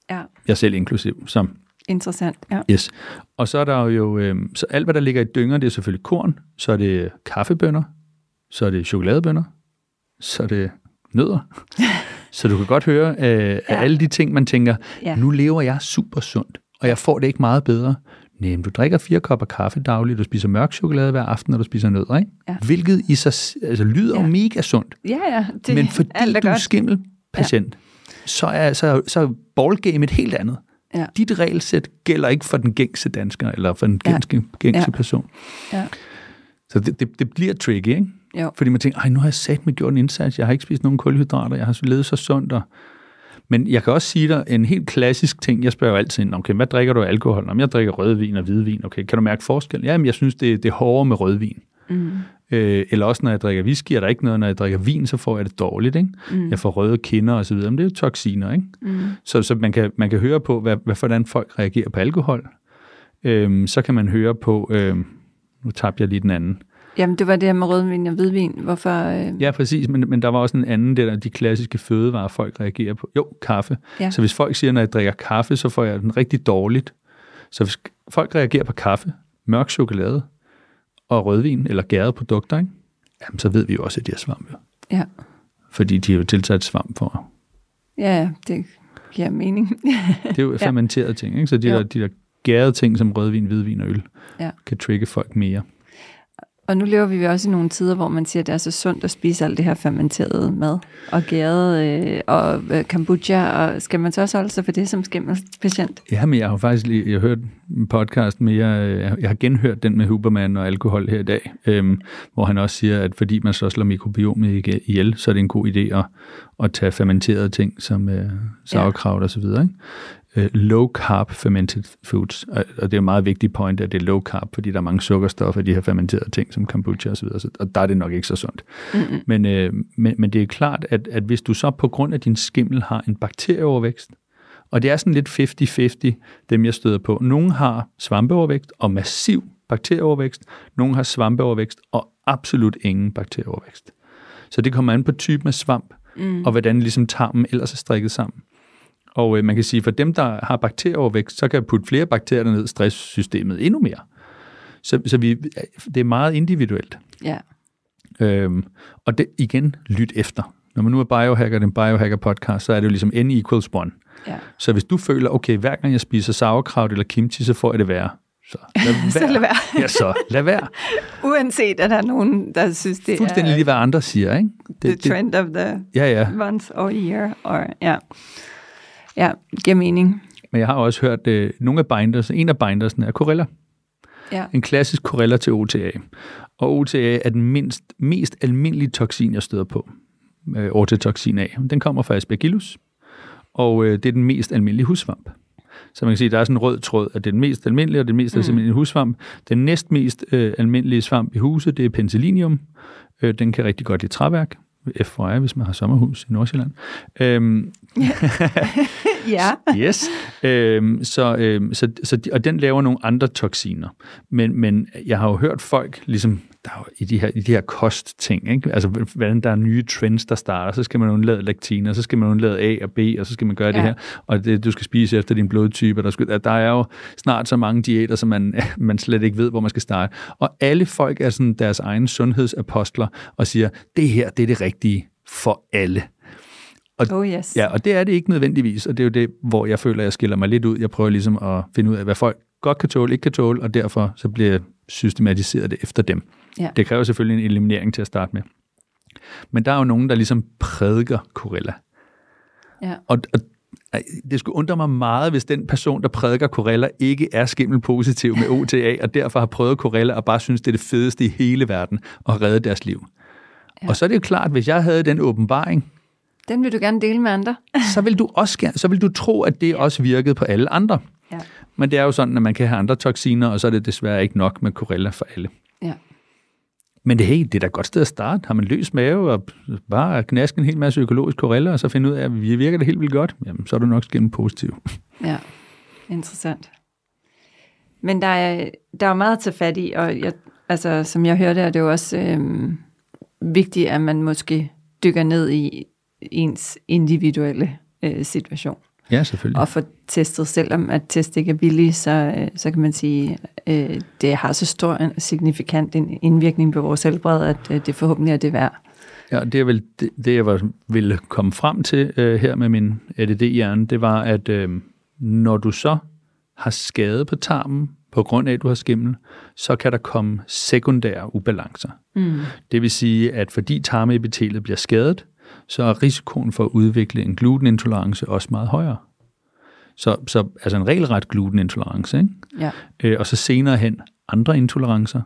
ja. Jeg selv inklusiv. Som, Interessant. Ja. yes. Og så er der jo, øh, så alt hvad der ligger i dynger, det er selvfølgelig korn, så er det kaffebønner, så er det chokoladebønner, så er det nødder. så du kan godt høre, øh, af Ja. alle de ting, man tænker, Ja. nu lever jeg super sundt, og jeg får det ikke meget bedre. Nej, du drikker fire kopper kaffe dagligt, du spiser mørk chokolade hver aften, og du spiser nødder, ikke? Ja. Hvilket i sig altså, lyder Ja. jo mega sundt. Ja, ja. Det, men fordi alt er du er skimmelpatient, så er, så, så er ballgame et helt andet. Ja. Dit regelsæt gælder ikke for den gængse dansker, eller for den Ja. gængse, gængse Ja. person. Ja. Så det, det, det bliver tricky, ikke? Jo. Fordi man tænker, ej, nu har jeg sat mig gjort en indsats, jeg har ikke spist nogen kulhydrater, jeg har levet så sundt. Og... Men jeg kan også sige dig en helt klassisk ting, jeg spørger altid, ind, okay, hvad drikker du af alkohol? Om jeg drikker rødvin og hvidvin, okay, kan du mærke forskel? Jamen, jeg synes, det, det er hårdere med rødvin. Mm. Øh, eller også, når jeg drikker whisky, er der ikke noget, når jeg drikker vin, så får jeg det dårligt, ikke? Mm. Jeg får røde kinder og så videre, men det er jo toksiner, ikke? Mm. Så, så man, kan, man kan høre på, hvad, hvad, hvordan folk reagerer på alkohol. Øhm, så kan man høre på, øhm, nu tabte jeg lige den anden. Jamen, det var det her med rødvin og hvidvin. Hvorfor? Øh... Ja, præcis, men, men der var også en anden, der, de klassiske fødevarer, folk reagerer på. Jo, kaffe. Ja. Så hvis folk siger, når jeg drikker kaffe, så får jeg den rigtig dårligt. Så hvis folk reagerer på kaffe, mørk chokolade og rødvin eller gærede produkter, ikke? Jamen, så ved vi jo også, at de har svamp. jo. Ja. Fordi de har jo tilsat svamp for. ja, ja, det giver mening. Det er jo Ja. fermenterede ting, ikke? Så de Jo. der, de der gærede ting som rødvin, hvidvin og øl, Ja. kan trigge folk mere. Og nu lever vi jo også i nogle tider, hvor man siger, at det er så sundt at spise alt det her fermenterede mad, og gæret øh, og øh, kombucha, og skal man så også holde sig for det som skimmelspatient? Ja, men jeg har faktisk lige, jeg har hørt en podcast med, jeg, øh, jeg har genhørt den med Huberman og alkohol her i dag, øhm, hvor han også siger, at fordi man så slår mikrobiomet ihjel, så er det en god idé at, at tage fermenterede ting som øh, sauerkraut og så videre. Ikke? Øh, low carb fermented foods, og, og det er en meget vigtig point, at det er low carb, fordi der er mange sukkerstoffer i de her fermenterede ting som kombucha og så og der er det nok ikke så sundt. Mm-mm. Men, øh, men, men det er klart, at, at hvis du så på grund af din skimmel har en bakterieovervækst, og det er sådan lidt 50-50, dem jeg støder på. Nogle har svampeovervækst og massiv bakterieovervækst. Nogle har svampeovervækst og absolut ingen bakterieovervækst. Så det kommer an på typen af svamp, Mm. og hvordan ligesom tarmen ellers er strikket sammen. Og øh, man kan sige, for dem, der har bakterieovervækst, så kan jeg putte flere bakterier ned i stresssystemet endnu mere. Så, så vi, det er meget individuelt. Ja. Øhm, og det, igen, lyt efter. Når man nu er biohacker, den biohacker podcast, så er det jo ligesom n equals 1. Ja. Så hvis du føler, okay, hver gang jeg spiser sauerkraut eller kimchi, så får jeg det værre. Så lad være. Så lad være. ja, så lad være. Uanset at der er nogen, der synes, det Fuldstændig er lige, hvad andre siger, ikke? the trend of the ja, ja. month or year. Or, ja. Ja, giver mening. Men jeg har også hørt, øh, nogle af binders, en af bindersne er Corella. Ja. En klassisk Corella til OTA. Og OTA er den mindst, mest almindelige toksin, jeg støder på. Øh, ortotoksin A. Den kommer fra Aspergillus, og øh, det er den mest almindelige hussvamp. Så man kan sige, at der er sådan en rød tråd, at det er den mest almindelige, og det mest mm. almindelige hussvamp. Den næstmest øh, almindelige svamp i huset, det er penicillinium. Øh, den kan rigtig godt lide træværk. FYI, hvis man har sommerhus i Nordsjælland. Øhm, ja. yes. Øhm, så, øhm, så, så, og den laver nogle andre toksiner. Men, men jeg har jo hørt folk, ligesom der er jo i de her, i de her kostting, ikke? altså hvordan der er nye trends, der starter, så skal man undlade laktiner, så skal man undlade A og B, og så skal man gøre ja. det her, og det, du skal spise efter din blodtype. Der, skal, der er jo snart så mange diæter, som man, man slet ikke ved, hvor man skal starte. Og alle folk er sådan deres egne sundhedsapostler og siger, det her, det er det rigtige for alle. Og, oh yes. Ja, og det er det ikke nødvendigvis, og det er jo det, hvor jeg føler, at jeg skiller mig lidt ud. Jeg prøver ligesom at finde ud af, hvad folk godt kan tåle, ikke kan tåle, og derfor så bliver systematiseret det efter dem. Ja. Det kræver selvfølgelig en eliminering til at starte med. Men der er jo nogen, der ligesom prædiker Corella. Ja. Og, og det skulle undre mig meget, hvis den person, der prædiker Corella, ikke er skimmelpositiv med OTA, og derfor har prøvet Corella og bare synes, det er det fedeste i hele verden at redde deres liv. Ja. Og så er det jo klart, hvis jeg havde den åbenbaring, den vil du gerne dele med andre. så vil du også så vil du tro, at det også virkede på alle andre. Ja. Men det er jo sådan, at man kan have andre toksiner, og så er det desværre ikke nok med Corella for alle. Ja. Men det, hey, det er da et godt sted at starte. Har man løs mave og bare knaske en hel masse økologisk Corella, og så finde ud af, at vi virker det helt vildt godt, jamen, så er du nok skæmt positiv. Ja, interessant. Men der er, der er meget at tage fat i, og jeg, altså, som jeg hørte, er det jo også øhm, vigtigt, at man måske dykker ned i ens individuelle øh, situation. Ja, selvfølgelig. Og få testet, selvom at test ikke er billig, så, øh, så kan man sige, øh, det har så stor en signifikant en indvirkning på vores helbred, at øh, det forhåbentlig er det værd. Ja, det er vel det, det jeg var, ville komme frem til øh, her med min ADD-hjerne, det var, at øh, når du så har skade på tarmen, på grund af, at du har skimmel, så kan der komme sekundære ubalancer. Mm. Det vil sige, at fordi tarmepitelet bliver skadet, så er risikoen for at udvikle en glutenintolerance også meget højere. Så, så altså en regelret glutenintolerance, ikke? Ja. Øh, og så senere hen andre intolerancer.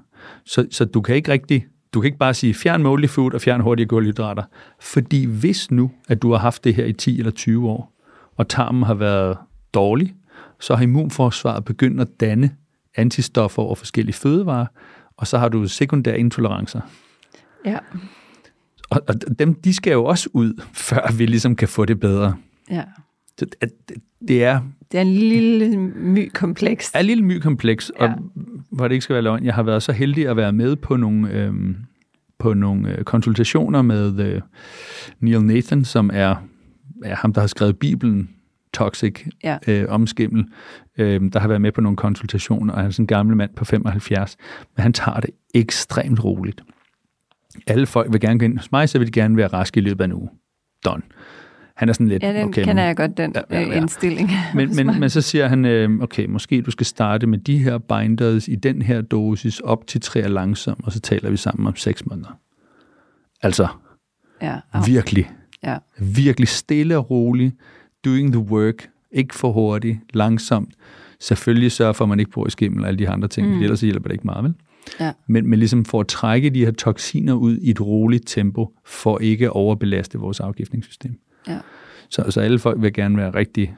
Så, så du kan ikke rigtig, du kan ikke bare sige, fjern moldy food og fjern hurtige kulhydrater. Fordi hvis nu, at du har haft det her i 10 eller 20 år, og tarmen har været dårlig, så har immunforsvaret begyndt at danne antistoffer over forskellige fødevarer, og så har du sekundære intolerancer. Ja. Og, og dem, de skal jo også ud, før vi ligesom kan få det bedre. Ja. Så det, det er... Det er en lille my kompleks. Er en lille my kompleks, ja. og hvor det ikke skal være løgn, jeg har været så heldig at være med på nogle, øhm, på nogle øh, konsultationer med øh, Neil Nathan, som er, er ham, der har skrevet Bibelen, Toxic, ja. øh, om skimmel, øh, der har været med på nogle konsultationer, og han er sådan en gammel mand på 75, men han tager det ekstremt roligt. Alle folk vil gerne gå ind hos mig, så vil de gerne være raske i løbet af en uge. Done. Han er sådan lidt... Ja, den okay, kender jeg godt, den ja, ja, ja. indstilling. Men, men, men så siger han, øh, okay, måske du skal starte med de her binders i den her dosis op til tre langsomt, og så taler vi sammen om seks måneder. Altså, ja, virkelig, ja. virkelig stille og roligt, doing the work, ikke for hurtigt, langsomt. Selvfølgelig sørger for, at man ikke bruger skimmel og alle de andre ting, mm. ellers hjælper det ikke meget, vel? Ja. Men, men ligesom for at trække de her toksiner ud i et roligt tempo, for ikke at overbelaste vores afgiftningssystem. Ja. Så, så alle folk vil gerne være rigtig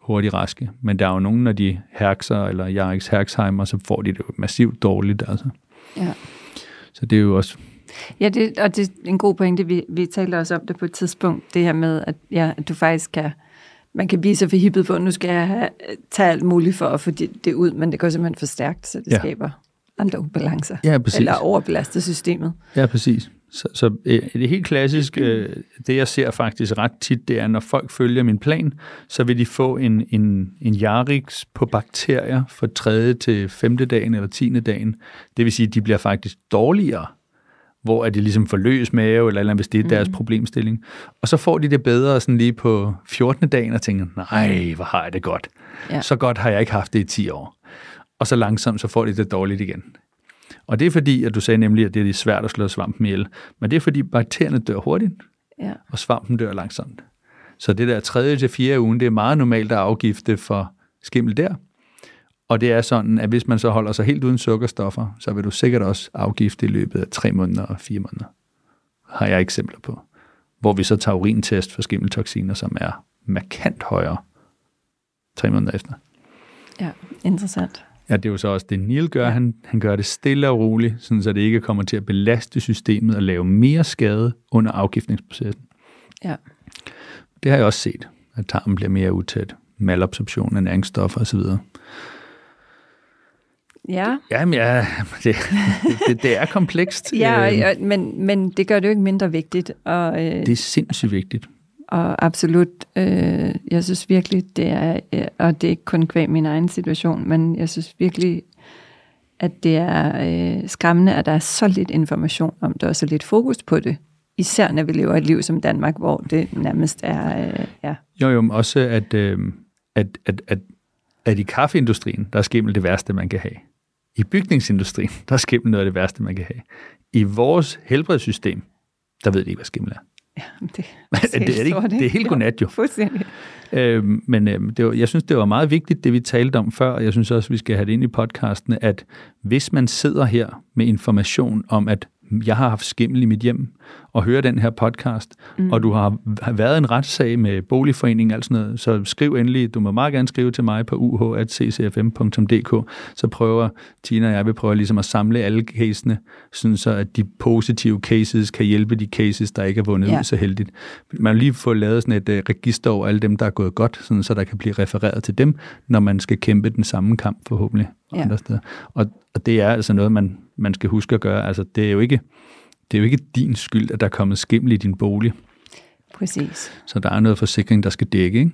hurtigt raske, men der er jo nogen, når de herkser, eller Jarix Herxheimer, så får de det jo massivt dårligt, altså. Ja. Så det er jo også... Ja, det, og det er en god pointe. Vi, vi talte også om det på et tidspunkt, det her med, at, ja, at du faktisk kan, man kan blive så forhippet på, at nu skal jeg have, tage alt muligt for at få det, det ud, men det går simpelthen for stærkt, så det Ja. skaber andre ubalancer. Ja, præcis. Eller overbelaster systemet. Ja, præcis. Så, så øh, det helt klassiske, øh, det jeg ser faktisk ret tit, det er, når folk følger min plan, så vil de få en, en, en Jarix på bakterier fra 3. til 5. dagen eller 10. dagen. Det vil sige, at de bliver faktisk dårligere, hvor er de ligesom får løs mave, eller, eller hvis det er deres mm. problemstilling. Og så får de det bedre sådan lige på 14. dagen og tænker, nej, hvor har jeg det godt. Ja. Så godt har jeg ikke haft det i 10 år. Og så langsomt, så får de det dårligt igen. Og det er fordi, at du sagde nemlig, at det er svært at slå svampen ihjel. Men det er fordi, bakterierne dør hurtigt, ja. og svampen dør langsomt. Så det der tredje til fjerde ugen, det er meget normalt at afgifte for skimmel der. Og det er sådan, at hvis man så holder sig helt uden sukkerstoffer, så vil du sikkert også afgifte i løbet af tre måneder og fire måneder. Har jeg eksempler på. Hvor vi så tager urintest for skimmeltoxiner, som er markant højere tre måneder efter. Ja, interessant. Ja, det er jo så også det, Neil gør. Ja. Han, han gør det stille og roligt, sådan så det ikke kommer til at belaste systemet og lave mere skade under afgiftningsprocessen. Ja. Det har jeg også set, at tarmen bliver mere utæt. Malabsorption af næringsstoffer osv. Ja. Jamen ja, det, det, det er komplekst. ja, øhm. men, men det gør det jo ikke mindre vigtigt. Og, øh, det er sindssygt vigtigt og absolut, øh, jeg synes virkelig, det er, øh, og det er ikke kun kvæg min egen situation, men jeg synes virkelig, at det er øh, skræmmende, at der er så lidt information om det, og så lidt fokus på det. Især når vi lever et liv som Danmark, hvor det nærmest er... Øh, ja. Jo, jo, men også at, øh, at, at, at, at i kaffeindustrien, der er skimmel det værste, man kan have. I bygningsindustrien, der er skimmel noget af det værste, man kan have. I vores helbredssystem, der ved de ikke, hvad skimmel er. Ja, det, er, det, er, det, det er helt godnat jo. Fuldstændig. Øhm, men øhm, det var, jeg synes, det var meget vigtigt, det vi talte om før, og jeg synes også, vi skal have det ind i podcasten, at hvis man sidder her med information om, at jeg har haft skimmel i mit hjem, og hører den her podcast, mm. og du har været en retssag med boligforeningen og sådan noget, så skriv endelig, du må meget gerne skrive til mig på uh.ccfm.dk, så prøver Tina og jeg vil prøve ligesom at samle alle casene, sådan så at de positive cases kan hjælpe de cases, der ikke er vundet ja. ud så heldigt. Man vil lige få lavet sådan et uh, register over alle dem, der er gået godt, sådan så der kan blive refereret til dem, når man skal kæmpe den samme kamp forhåbentlig ja. andre steder. Og, og det er altså noget, man, man skal huske at gøre. Altså, det er jo ikke det er jo ikke din skyld, at der er kommet skimmel i din bolig. Præcis. Så der er noget forsikring, der skal dække, ikke?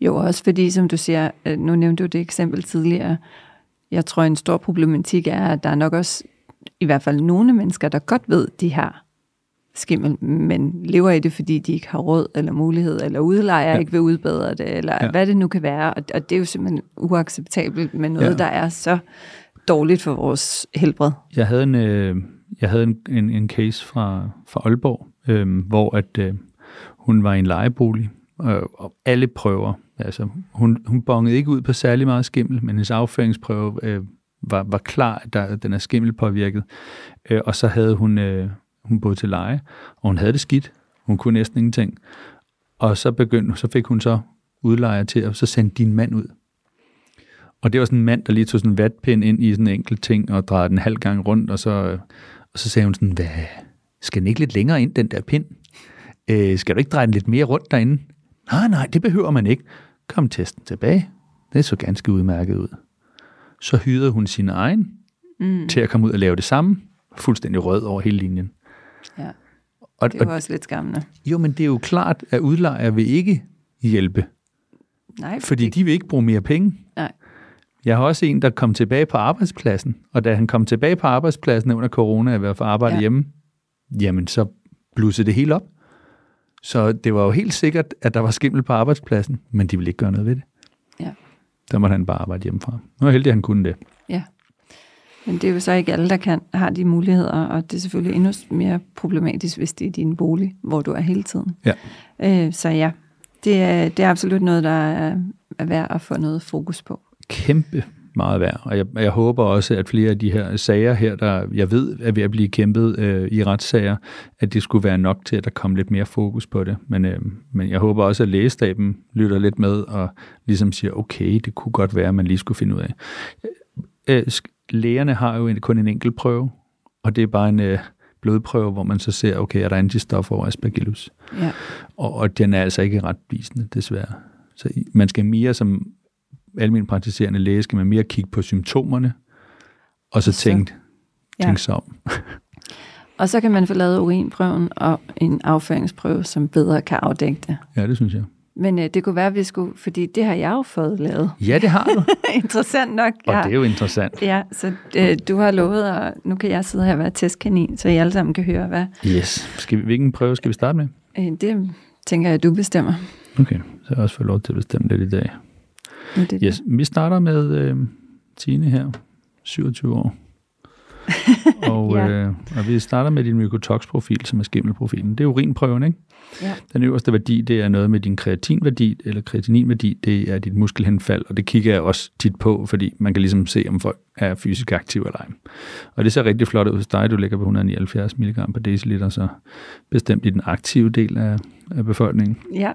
Jo, også fordi, som du siger, øh, nu nævnte du det eksempel tidligere, jeg tror, en stor problematik er, at der er nok også i hvert fald nogle mennesker, der godt ved, de har skimmel, men lever i det, fordi de ikke har råd eller mulighed, eller udlejer ja. ikke vil udbedre det, eller ja. hvad det nu kan være. Og, og det er jo simpelthen uacceptabelt med noget, ja. der er så dårligt for vores helbred. Jeg havde en, øh, jeg havde en, en, en case fra, fra Aalborg, øh, hvor at øh, hun var i en lejebolig, øh, og alle prøver, altså hun, hun bongede ikke ud på særlig meget skimmel, men hendes afføringsprøve øh, var, var klar, at der, den er skimmelpåvirket. Øh, og så havde hun, øh, hun boet til leje, og hun havde det skidt. Hun kunne næsten ingenting. Og så begyndte, så fik hun så udlejer til og så sendte din mand ud. Og det var sådan en mand, der lige tog sådan en vatpind ind i sådan en enkelt ting, og drejede den halv gang rundt, og så og så sagde hun sådan, hvad, skal den ikke lidt længere ind, den der pind? Øh, skal du ikke dreje den lidt mere rundt derinde? Nej, nej, det behøver man ikke. Kom testen tilbage. Det så ganske udmærket ud. Så hyrede hun sin egen mm. til at komme ud og lave det samme. Fuldstændig rød over hele linjen. Ja, og, det var også lidt skræmmende. Jo, men det er jo klart, at udlejer vil ikke hjælpe. Nej, fordi, fordi de vil ikke bruge mere penge. Nej. Jeg har også en, der kom tilbage på arbejdspladsen, og da han kom tilbage på arbejdspladsen under corona, at være for arbejde ja. hjemme, jamen så blussede det helt op. Så det var jo helt sikkert, at der var skimmel på arbejdspladsen, men de ville ikke gøre noget ved det. Ja. Der måtte han bare arbejde hjemmefra. Nu er heldig, at han kunne det. Ja. Men det er jo så ikke alle, der kan, har de muligheder, og det er selvfølgelig endnu mere problematisk, hvis det er din bolig, hvor du er hele tiden. Ja. Øh, så ja, det er, det er absolut noget, der er, er værd at få noget fokus på kæmpe meget værd. Og jeg, jeg håber også, at flere af de her sager her, der jeg ved er ved at blive kæmpet øh, i retssager, at det skulle være nok til, at der kom lidt mere fokus på det. Men, øh, men jeg håber også, at lægestaben lytter lidt med og ligesom siger, okay, det kunne godt være, at man lige skulle finde ud af. Øh, lægerne har jo kun en enkelt prøve, og det er bare en øh, blodprøve, hvor man så ser, okay, er der antistoffer over aspergillus? Ja. Og, og den er altså ikke ret visende, desværre. Så man skal mere som almindelig praktiserende læge skal man mere kigge på symptomerne, og så tænke, ja. tænke sig om. Og så kan man få lavet urinprøven og en afføringsprøve, som bedre kan afdække det. Ja, det synes jeg. Men øh, det kunne være, at vi skulle, fordi det har jeg jo fået lavet. Ja, det har du. interessant nok. Og ja. det er jo interessant. Ja, så øh, du har lovet, og nu kan jeg sidde her og være testkanin, så I alle sammen kan høre, hvad... Yes. Skal vi, hvilken prøve skal vi starte med? Øh, det tænker jeg, at du bestemmer. Okay, så har jeg også fået lov til at bestemme lidt i dag. Er det Yes, vi starter med øh, Tine her, 27 år. og, Ja. øh, og vi starter med din mykotox-profil, som er skimmelprofilen. Det er urinprøven, ikke? Ja. Den øverste værdi, det er noget med din kreatinværdi, eller kreatininværdi, det er dit muskelhenfald, og det kigger jeg også tit på, fordi man kan ligesom se, om folk er fysisk aktive eller ej. Og det ser rigtig flot ud hos dig, du ligger på 179 mg per deciliter, så bestemt i den aktive del af, af befolkningen. Ja,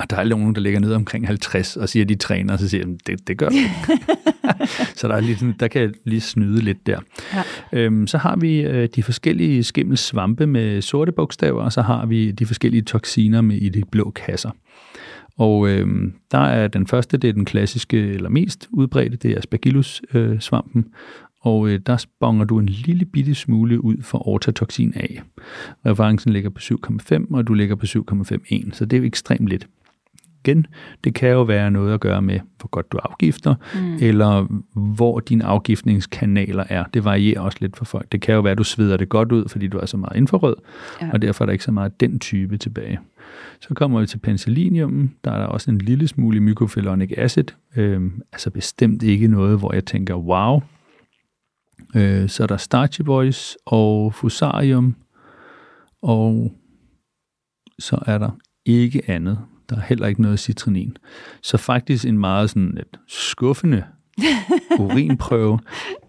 Og der er nogen, der ligger nede omkring 50 og siger, at de træner, og så siger de, det, det gør du så der, er lige, der kan jeg lige snyde lidt der. Ja. Øhm, så har vi øh, de forskellige skimmelsvampe med sorte bogstaver, og så har vi de forskellige toksiner med i de blå kasser. Og øhm, der er den første, det er den klassiske, eller mest udbredte, det er Aspergillus-svampen. Og øh, der sponger du en lille bitte smule ud for ortatoxin A. Referencen ligger på 7,5, og du ligger på 7,51, så det er jo ekstremt lidt. Igen, det kan jo være noget at gøre med, hvor godt du afgifter, mm. eller hvor dine afgiftningskanaler er. Det varierer også lidt for folk. Det kan jo være, at du sveder det godt ud, fordi du er så meget infrarød, Ja. og derfor er der ikke så meget den type tilbage. Så kommer vi til penicillinium. Der er der også en lille smule mycophenolic acid. Øhm, altså bestemt ikke noget, hvor jeg tænker, wow. Øh, så er der Starchy Boys og Fusarium, og så er der ikke andet. Der er heller ikke noget citrinin. Så faktisk en meget sådan lidt skuffende urinprøve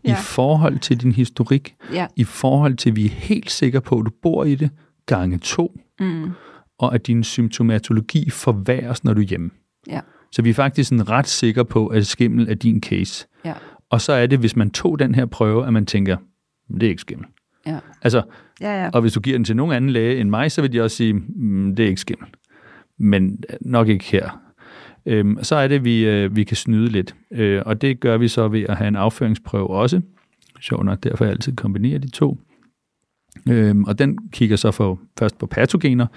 ja. I forhold til din historik, ja. i forhold til, at vi er helt sikre på, at du bor i det, gange to, Mm. og at din symptomatologi forværres, når du er hjemme. Ja. Så vi er faktisk sådan ret sikre på, at skimmel er din case. Ja. Og så er det, hvis man tog den her prøve, at man tænker, "Men det er ikke skimmel. Ja. Altså, Ja, ja. og hvis du giver den til nogen anden læge end mig, så vil de også sige, mm, det er ikke skimmel. Men nok ikke her. Øhm, så er det, vi, øh, vi kan snyde lidt. Øh, og det gør vi så ved at have en afføringsprøve også. Sjovt nok, derfor jeg altid kombinerer de to. Øhm, og den kigger så for, først på patogener.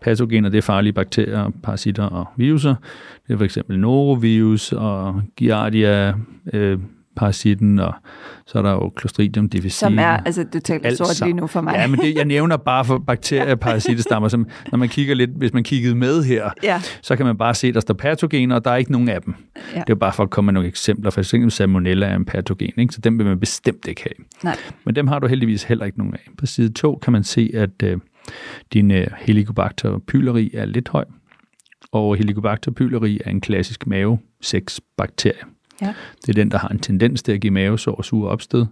Patogener, det er farlige bakterier, parasitter og viruser. Det er for eksempel norovirus og giardia, øh, parasitten, og så er der jo Clostridium difficile. Som er, altså du taler sort lige sammen. nu for mig. Ja, men det, jeg nævner bare for bakterier og parasittestammer, som når man kigger lidt, hvis man kiggede med her, ja. så kan man bare se, at der står patogener, og der er ikke nogen af dem. Ja. Det er jo bare for at komme med nogle eksempler. For eksempel salmonella er en patogen, ikke? så dem vil man bestemt ikke have. Nej. Men dem har du heldigvis heller ikke nogen af. På side 2 kan man se, at øh, din øh, Helicobacter pylori er lidt høj, og Helicobacter pylori er en klassisk mave-6-bakterie. Ja. Det er den, der har en tendens til at give mavesår og sure opstød.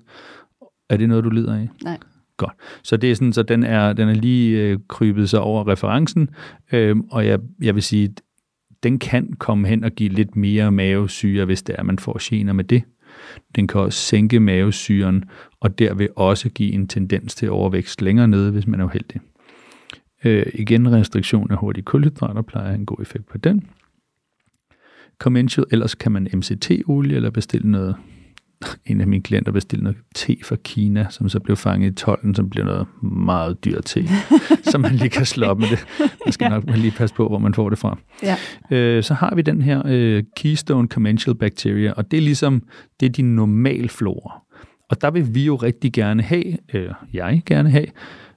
Er det noget, du lider af? Nej. Godt. Så det er sådan, så den er, den er lige øh, krybet sig over referencen, øhm, og jeg, jeg vil sige, den kan komme hen og give lidt mere mavesyre, hvis det er, man får gener med det. Den kan også sænke mavesyren, og derved også give en tendens til overvækst længere nede, hvis man er uheldig. Øh, igen, restriktion af hurtige kulhydrater plejer at have en god effekt på den. Commensal, ellers kan man MCT-olie eller bestille noget. En af mine klienter bestilte noget te fra Kina, som så blev fanget i tolden, som bliver noget meget dyrt te, som man lige kan slå op med det. Man skal Ja. nok lige passe på, hvor man får det fra. Ja. Øh, så har vi den her øh, Keystone Commensal Bacteria, og det er ligesom, det er din normal flora. Og der vil vi jo rigtig gerne have, øh, jeg gerne have,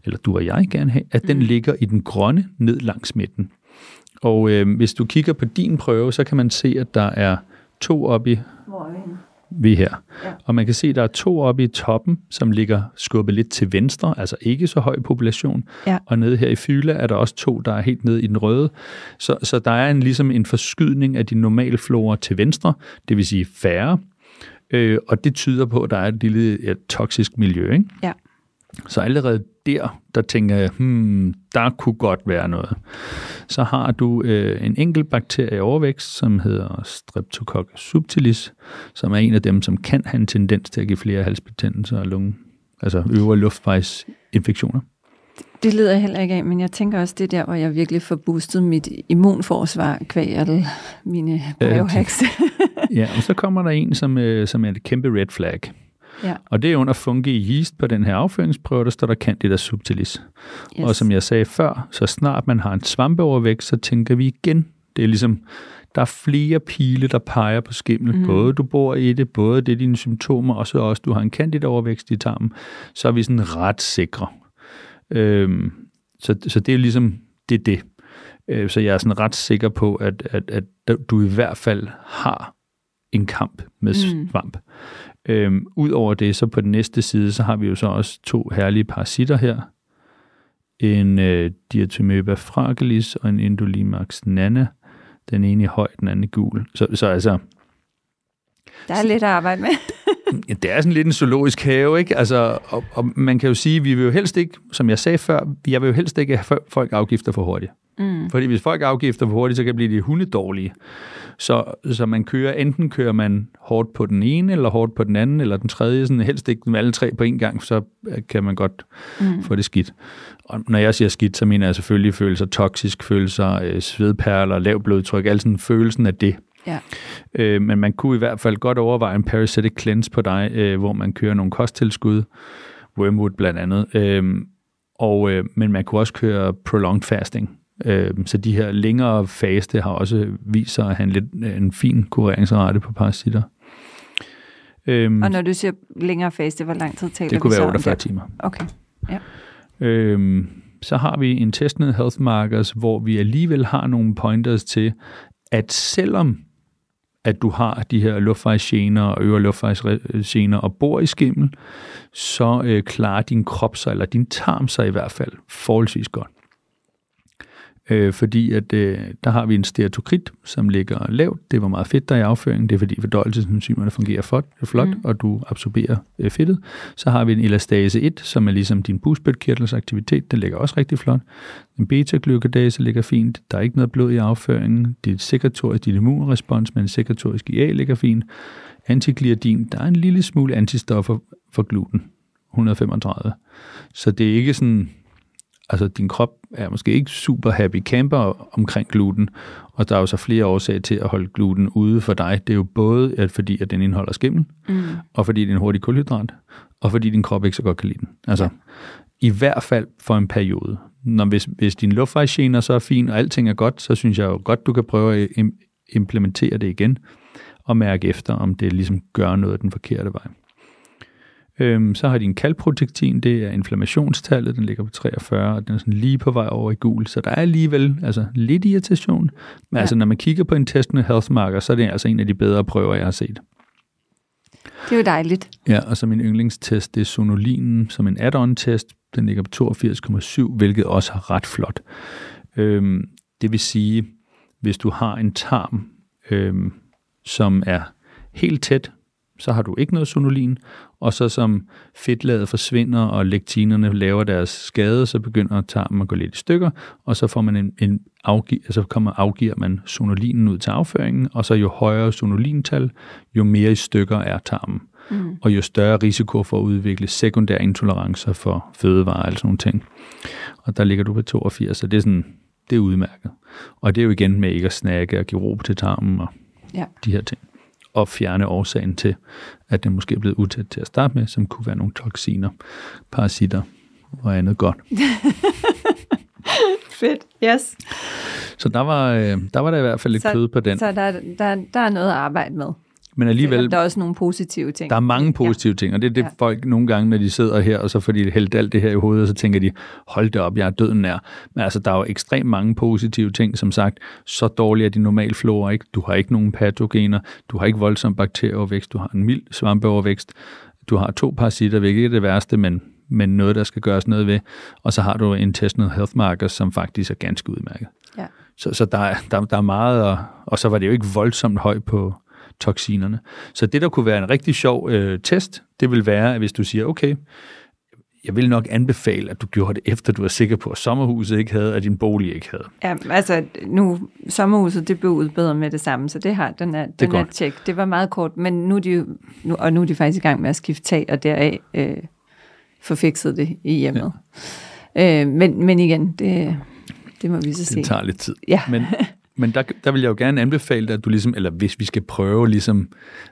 eller du og jeg gerne have, at den Mm. ligger i den grønne ned langs midten. Og øh, hvis du kigger på din prøve, så kan man se, at der er to oppe i Hvor er vi henne? vi er her. Ja. Og man kan se, at der er to oppe i toppen, som ligger skubbet lidt til venstre, altså ikke så høj population. Ja. Og nede her i Fyla er der også to, der er helt nede i den røde. Så, så der er en, ligesom en forskydning af de normale flora til venstre, det vil sige færre. Øh, og det tyder på, at der er et lille ja, toksisk miljø. Ikke? Ja. Så allerede der, der tænker jeg, hmm, der kunne godt være noget. Så har du øh, en enkelt bakterie i overvækst, som hedder Streptococcus subtilis, som er en af dem, som kan have en tendens til at give flere halsbetændelser og lunge, altså øvre luftvejsinfektioner. Det lider jeg heller ikke af, men jeg tænker også, det er der, hvor jeg virkelig får boostet mit immunforsvar kvæg mine biohacks. Ja, og så kommer der en, som, øh, som er et kæmpe red flag. Ja. Og det er under fungi yeast på den her afføringsprøve, der står der Candida subtilis. Yes. Og som jeg sagde før, så snart man har en svampeovervækst, så tænker vi igen, det er ligesom, der er flere pile, der peger på skimmel. Mm. Både du bor i det, både det er dine symptomer, og så også du har en candida overvækst i tarmen, så er vi sådan ret sikre. Øhm, så, så det er ligesom, det er det. Øh, så jeg er sådan ret sikker på, at, at, at du i hvert fald har en kamp med mm. Øhm, Udover det, så på den næste side, så har vi jo så også to herlige parasitter her. En øh, Diatomyba fragilis og en Endolimax nana. Den ene i høj, den anden i gul. Så, så altså... Der er lidt at arbejde med. ja, det er sådan lidt en zoologisk have, ikke? Altså, og, og man kan jo sige, vi vil jo helst ikke, som jeg sagde før, jeg vil jo helst ikke have folk afgifter for hurtigt. Mm. Fordi hvis folk afgifter for hurtigt, så kan det blive de hundedårlige. Så, så man kører, enten kører man hårdt på den ene, eller hårdt på den anden, eller den tredje, sådan helst ikke dem alle tre på en gang, så kan man godt mm. få det skidt. Og når jeg siger skidt, så mener jeg selvfølgelig følelser toksisk, følelser, øh, svedperler, lav blodtryk, altså sådan følelsen af det. Ja. Øh, men man kunne i hvert fald godt overveje en parasitic cleanse på dig, øh, hvor man kører nogle kosttilskud, wormwood blandt andet, øh, og, øh, men man kunne også køre prolonged fasting, Øh, så de her længere faste har også vist sig at have en, lidt, en fin kureringsrate på parasitter. Øhm, og når du siger længere faste, hvor lang tid taler det kunne være 48 timer. Okay, ja. Øhm, så har vi intestinal health markers, hvor vi alligevel har nogle pointers til, at selvom at du har de her luftvejsgener og øvre luftvejsgener og bor i skimmel, så øh, klarer din krop sig, eller din tarm sig i hvert fald forholdsvis godt øh, fordi at øh, der har vi en steatokrit, som ligger lavt. Det var meget fedt der i afføringen. Det er fordi fordøjelsesenzymerne fungerer flot, flot mm. og du absorberer øh, fedtet. Så har vi en elastase 1, som er ligesom din bugspytkirtels aktivitet. Den ligger også rigtig flot. En beta-glucadase ligger fint. Der er ikke noget blod i afføringen. Dit sekretorisk, dit immunrespons med en sekretorisk IA ligger fint. Antigliadin, der er en lille smule antistoffer for gluten. 135. Så det er ikke sådan altså din krop er måske ikke super happy camper omkring gluten, og der er jo så flere årsager til at holde gluten ude for dig. Det er jo både at fordi, at den indeholder skimmel, mm. og fordi det er en hurtig kulhydrat, og fordi din krop ikke så godt kan lide den. Altså, i hvert fald for en periode. Når hvis, hvis din luftvejsgener så er fin, og alting er godt, så synes jeg jo godt, du kan prøve at implementere det igen, og mærke efter, om det ligesom gør noget den forkerte vej. Øhm, så har de en kalprotektin, det er inflammationstallet, den ligger på 43, og den er sådan lige på vej over i gul, så der er alligevel altså, lidt irritation. Men ja. altså, når man kigger på intestinal health marker, så er det altså en af de bedre prøver, jeg har set. Det er jo dejligt. Ja, og så min yndlingstest, det er sonolinen som en add-on-test. Den ligger på 82,7, hvilket også er ret flot. Øhm, det vil sige, hvis du har en tarm, øhm, som er helt tæt, så har du ikke noget sonolin, og så som fedtlaget forsvinder, og lektinerne laver deres skade, så begynder tarmen at gå lidt i stykker, og så får man en, en afgi, altså kommer, afgiver man sonolinen ud til afføringen, og så jo højere sonolintal, jo mere i stykker er tarmen. Mm. Og jo større risiko for at udvikle sekundære intolerancer for fødevarer og sådan nogle ting. Og der ligger du på 82, så det er sådan, det er udmærket. Og det er jo igen med ikke at snakke og give ro til tarmen og ja. de her ting og fjerne årsagen til, at den måske er blevet utæt til at starte med, som kunne være nogle toksiner, parasitter og andet godt. Fedt, yes. Så der var, øh, der var der i hvert fald lidt så, kød på den. Så der, der, der er noget at arbejde med. Men alligevel... Der er også nogle positive ting. Der er mange positive ja. ting, og det er det ja. folk nogle gange, når de sidder her, og så får de hældt alt det her i hovedet, og så tænker de, hold det op, jeg er døden nær. Men altså, der er jo ekstremt mange positive ting, som sagt, så dårlig er din normal flora ikke. Du har ikke nogen patogener, du har ikke voldsom bakterieovervækst, du har en mild svampeovervækst, du har to parasitter, hvilket er det værste, men, men noget, der skal gøres noget ved. Og så har du intestinal health markers, som faktisk er ganske udmærket. Ja. Så, så der, der, der er meget, og, og så var det jo ikke voldsomt høj på, toksinerne. Så det, der kunne være en rigtig sjov øh, test, det vil være, at hvis du siger, okay, jeg vil nok anbefale, at du gjorde det efter, du er sikker på, at sommerhuset ikke havde, og din bolig ikke havde. Ja, altså nu, sommerhuset, det blev udbedret med det samme, så det har, den er, den er, tjek. Det var meget kort, men nu er de, nu, og nu er de faktisk i gang med at skifte tag, og deraf øh, forfikset det i hjemmet. Ja. Øh, men, men igen, det, det må vi så se. Det tager lidt tid. Ja. Men Men der, der vil jeg jo gerne anbefale dig, at du ligesom, eller hvis vi skal prøve ligesom,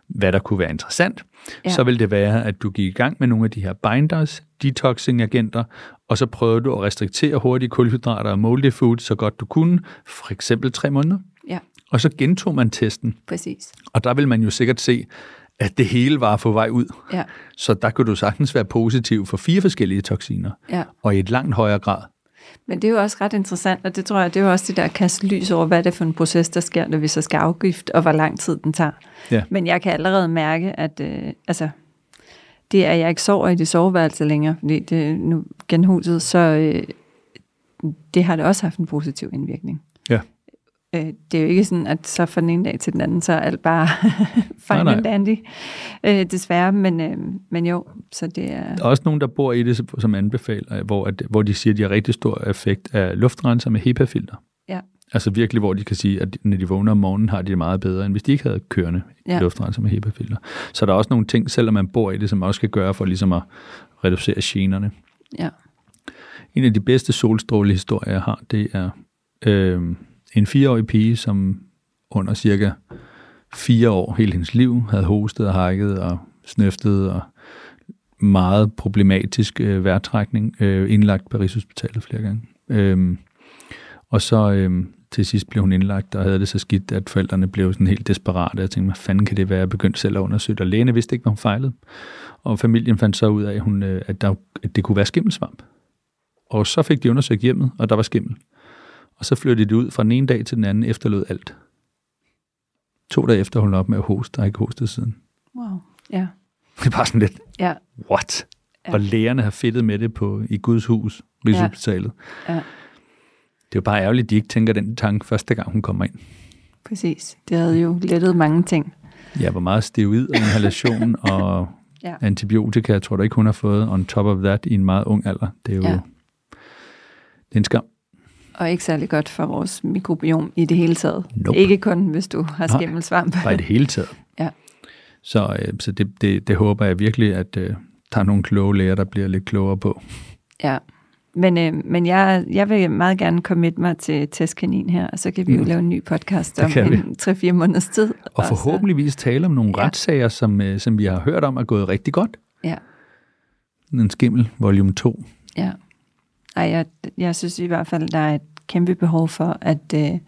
hvad der kunne være interessant, ja. så vil det være, at du gik i gang med nogle af de her binders, detoxing-agenter, og så prøvede du at restriktere hurtige kulhydrater og moldy food så godt du kunne, for eksempel tre måneder. Ja, Og så gentog man testen, præcis. og der vil man jo sikkert se, at det hele var på vej ud. Ja, Så der kunne du sagtens være positiv for fire forskellige toksiner, ja. og i et langt højere grad. Men det er jo også ret interessant, og det tror jeg, det er jo også det der at kaste lys over, hvad det er for en proces, der sker, når vi så skal afgift, og hvor lang tid den tager. Ja. Men jeg kan allerede mærke, at øh, altså, det er, at jeg ikke sover i det soveværelse længere, fordi det nu genhuset, så øh, det har det også haft en positiv indvirkning. Ja. Øh, det er jo ikke sådan, at så fra den ene dag til den anden, så er alt bare fine Nej, and dandy, øh, desværre, men, øh, men jo, så det er... Der er også nogen, der bor i det, som anbefaler, hvor, at, hvor de siger, at de har rigtig stor effekt af luftrenser med HEPA-filter. Ja. Altså virkelig, hvor de kan sige, at når de vågner om morgenen, har de det meget bedre, end hvis de ikke havde kørende ja. Ja. luftrenser med HEPA-filter. Så der er også nogle ting, selvom man bor i det, som man også kan gøre for ligesom at reducere generne. Ja. En af de bedste solstrålehistorier, jeg har, det er øh, en fireårig pige, som under cirka fire år, hele hendes liv, havde hostet og hakket og snøftet og meget problematisk øh, vejrtrækning, øh, indlagt på Rigshospitalet flere gange. Øhm, og så øh, til sidst blev hun indlagt, og havde det så skidt, at forældrene blev sådan helt desperate. Jeg tænkte, hvad fanden kan det være? Jeg begyndte selv at undersøge det, og lægerne vidste ikke, hvad hun fejlede. Og familien fandt så ud af, at, hun, øh, at, der, at det kunne være skimmelsvamp. Og så fik de undersøgt hjemmet, og der var skimmel. Og så flyttede de ud fra den ene dag til den anden, efterlod alt. To dage efter holdt hun op med at hoste, og har ikke hostet siden. Wow. Ja. Det er bare sådan lidt, Ja. what? Ja. Ja. Og lægerne har fedtet med det på, i Guds hus, Rigshospitalet. Ja. Det er jo bare ærgerligt, at de ikke tænker den tanke første gang, hun kommer ind. Præcis. Det havde jo lettet mange ting. Ja, hvor meget steroid og inhalation og Ja. antibiotika, jeg tror du ikke, hun har fået on top of that i en meget ung alder. Det er jo Ja. det er en skam. Og ikke særlig godt for vores mikrobiom i det hele taget. Nope. Ikke kun, hvis du har Nej. skimmelsvamp. Bare i det hele taget. Ja. Så, øh, så det, det, det håber jeg virkelig, at øh, der er nogle kloge læger, der bliver lidt klogere på. Ja. Men, øh, men jeg, jeg vil meget gerne commit mig til testkanin her, og så kan vi jo Mm. lave en ny podcast om en 3-4 måneders tid. Og så- forhåbentligvis tale om nogle ja. retssager, som, øh, som vi har hørt om er gået rigtig godt. Ja, En skimmel, volume 2. ja. Ej, jeg, jeg synes i hvert fald, der er et kæmpe behov for at, øh,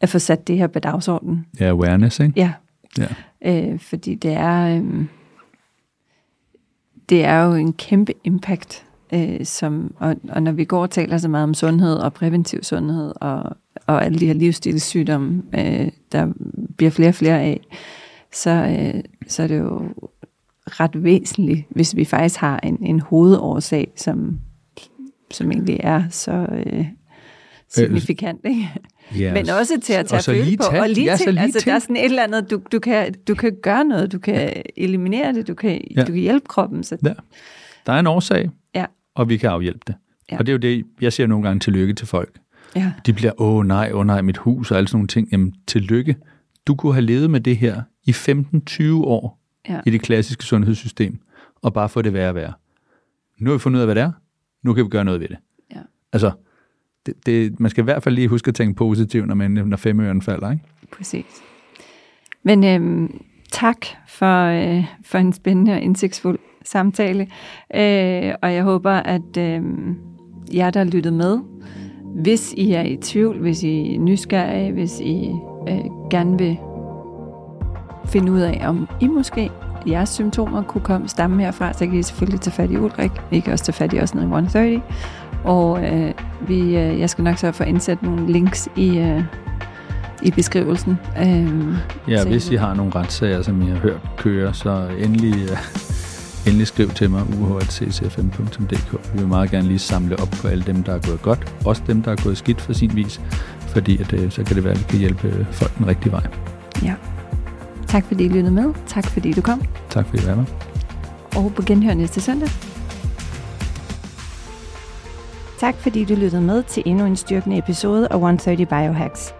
at få sat det her på dagsordenen. Ja, awareness, ikke? Ja, Ja. øh, fordi det er, øh, det er jo en kæmpe impact, øh, som, og, og når vi går og taler så meget om sundhed og præventiv sundhed og, og alle de her livsstilssygdomme, øh, der bliver flere og flere af, så, øh, så er det jo ret væsentligt, hvis vi faktisk har en, en hovedårsag, som, som egentlig er så øh, signifikant, ikke? Ja, Men også til at tage og føle på. og lige ja, til, lige altså, til. der er sådan et eller andet, du, du, kan, du kan gøre noget, du kan eliminere det, du kan, ja. Du kan hjælpe kroppen. Så, Ja. Der er en årsag, Ja. og vi kan afhjælpe det. Ja. Og det er jo det, jeg siger nogle gange tillykke til folk. ja, De bliver, åh nej, åh nej, mit hus og alle sådan nogle ting. Jamen, tillykke. Du kunne have levet med det her i 15-20 år ja, i det klassiske sundhedssystem, og bare få det værre og værre. Nu har vi fundet ud af, hvad det er. Nu kan vi gøre noget ved det. Ja. Altså, det, det, man skal i hvert fald lige huske at tænke positivt, når, man, når femøren falder. Ikke? præcis. Men øhm, tak for, øh, for en spændende og indsigtsfuld samtale. Øh, og jeg håber, at øh, jer, der har lyttet med, hvis I er i tvivl, hvis I er nysgerrige, hvis I øh, gerne vil finde ud af, om I måske jeres symptomer kunne komme stamme herfra, så kan I selvfølgelig tage fat i Ulrik. I kan også tage fat i os nede i 130. Og øh, vi, øh, jeg skal nok så få indsat nogle links i, øh, i beskrivelsen. Øh, Ja, Så- hvis I har nogle retssager, som I har hørt køre, så endelig, uh, endelig skriv til mig, uh.ccfm.dk. Vi vil meget gerne lige samle op på alle dem, der er gået godt, også dem, der er gået skidt for sin vis, fordi at, uh, så kan det være, at vi kan hjælpe folk den rigtige vej. ja. Tak fordi I lyttede med. Tak fordi du kom. Tak fordi I var med. Og på genhør næste søndag. Tak fordi du lyttede med til endnu en styrkende episode af 130 Biohacks.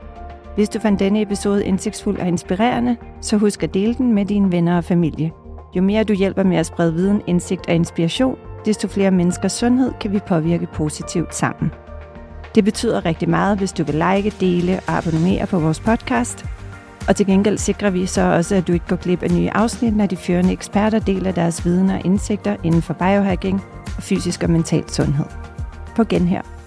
Hvis du fandt denne episode indsigtsfuld og inspirerende, så husk at dele den med dine venner og familie. Jo mere du hjælper med at sprede viden, indsigt og inspiration, desto flere menneskers sundhed kan vi påvirke positivt sammen. Det betyder rigtig meget, hvis du vil like, dele og abonnere på vores podcast. Og til gengæld sikrer vi så også, at du ikke går glip af nye afsnit, når de førende eksperter deler deres viden og indsigter inden for biohacking og fysisk og mental sundhed. På genhør.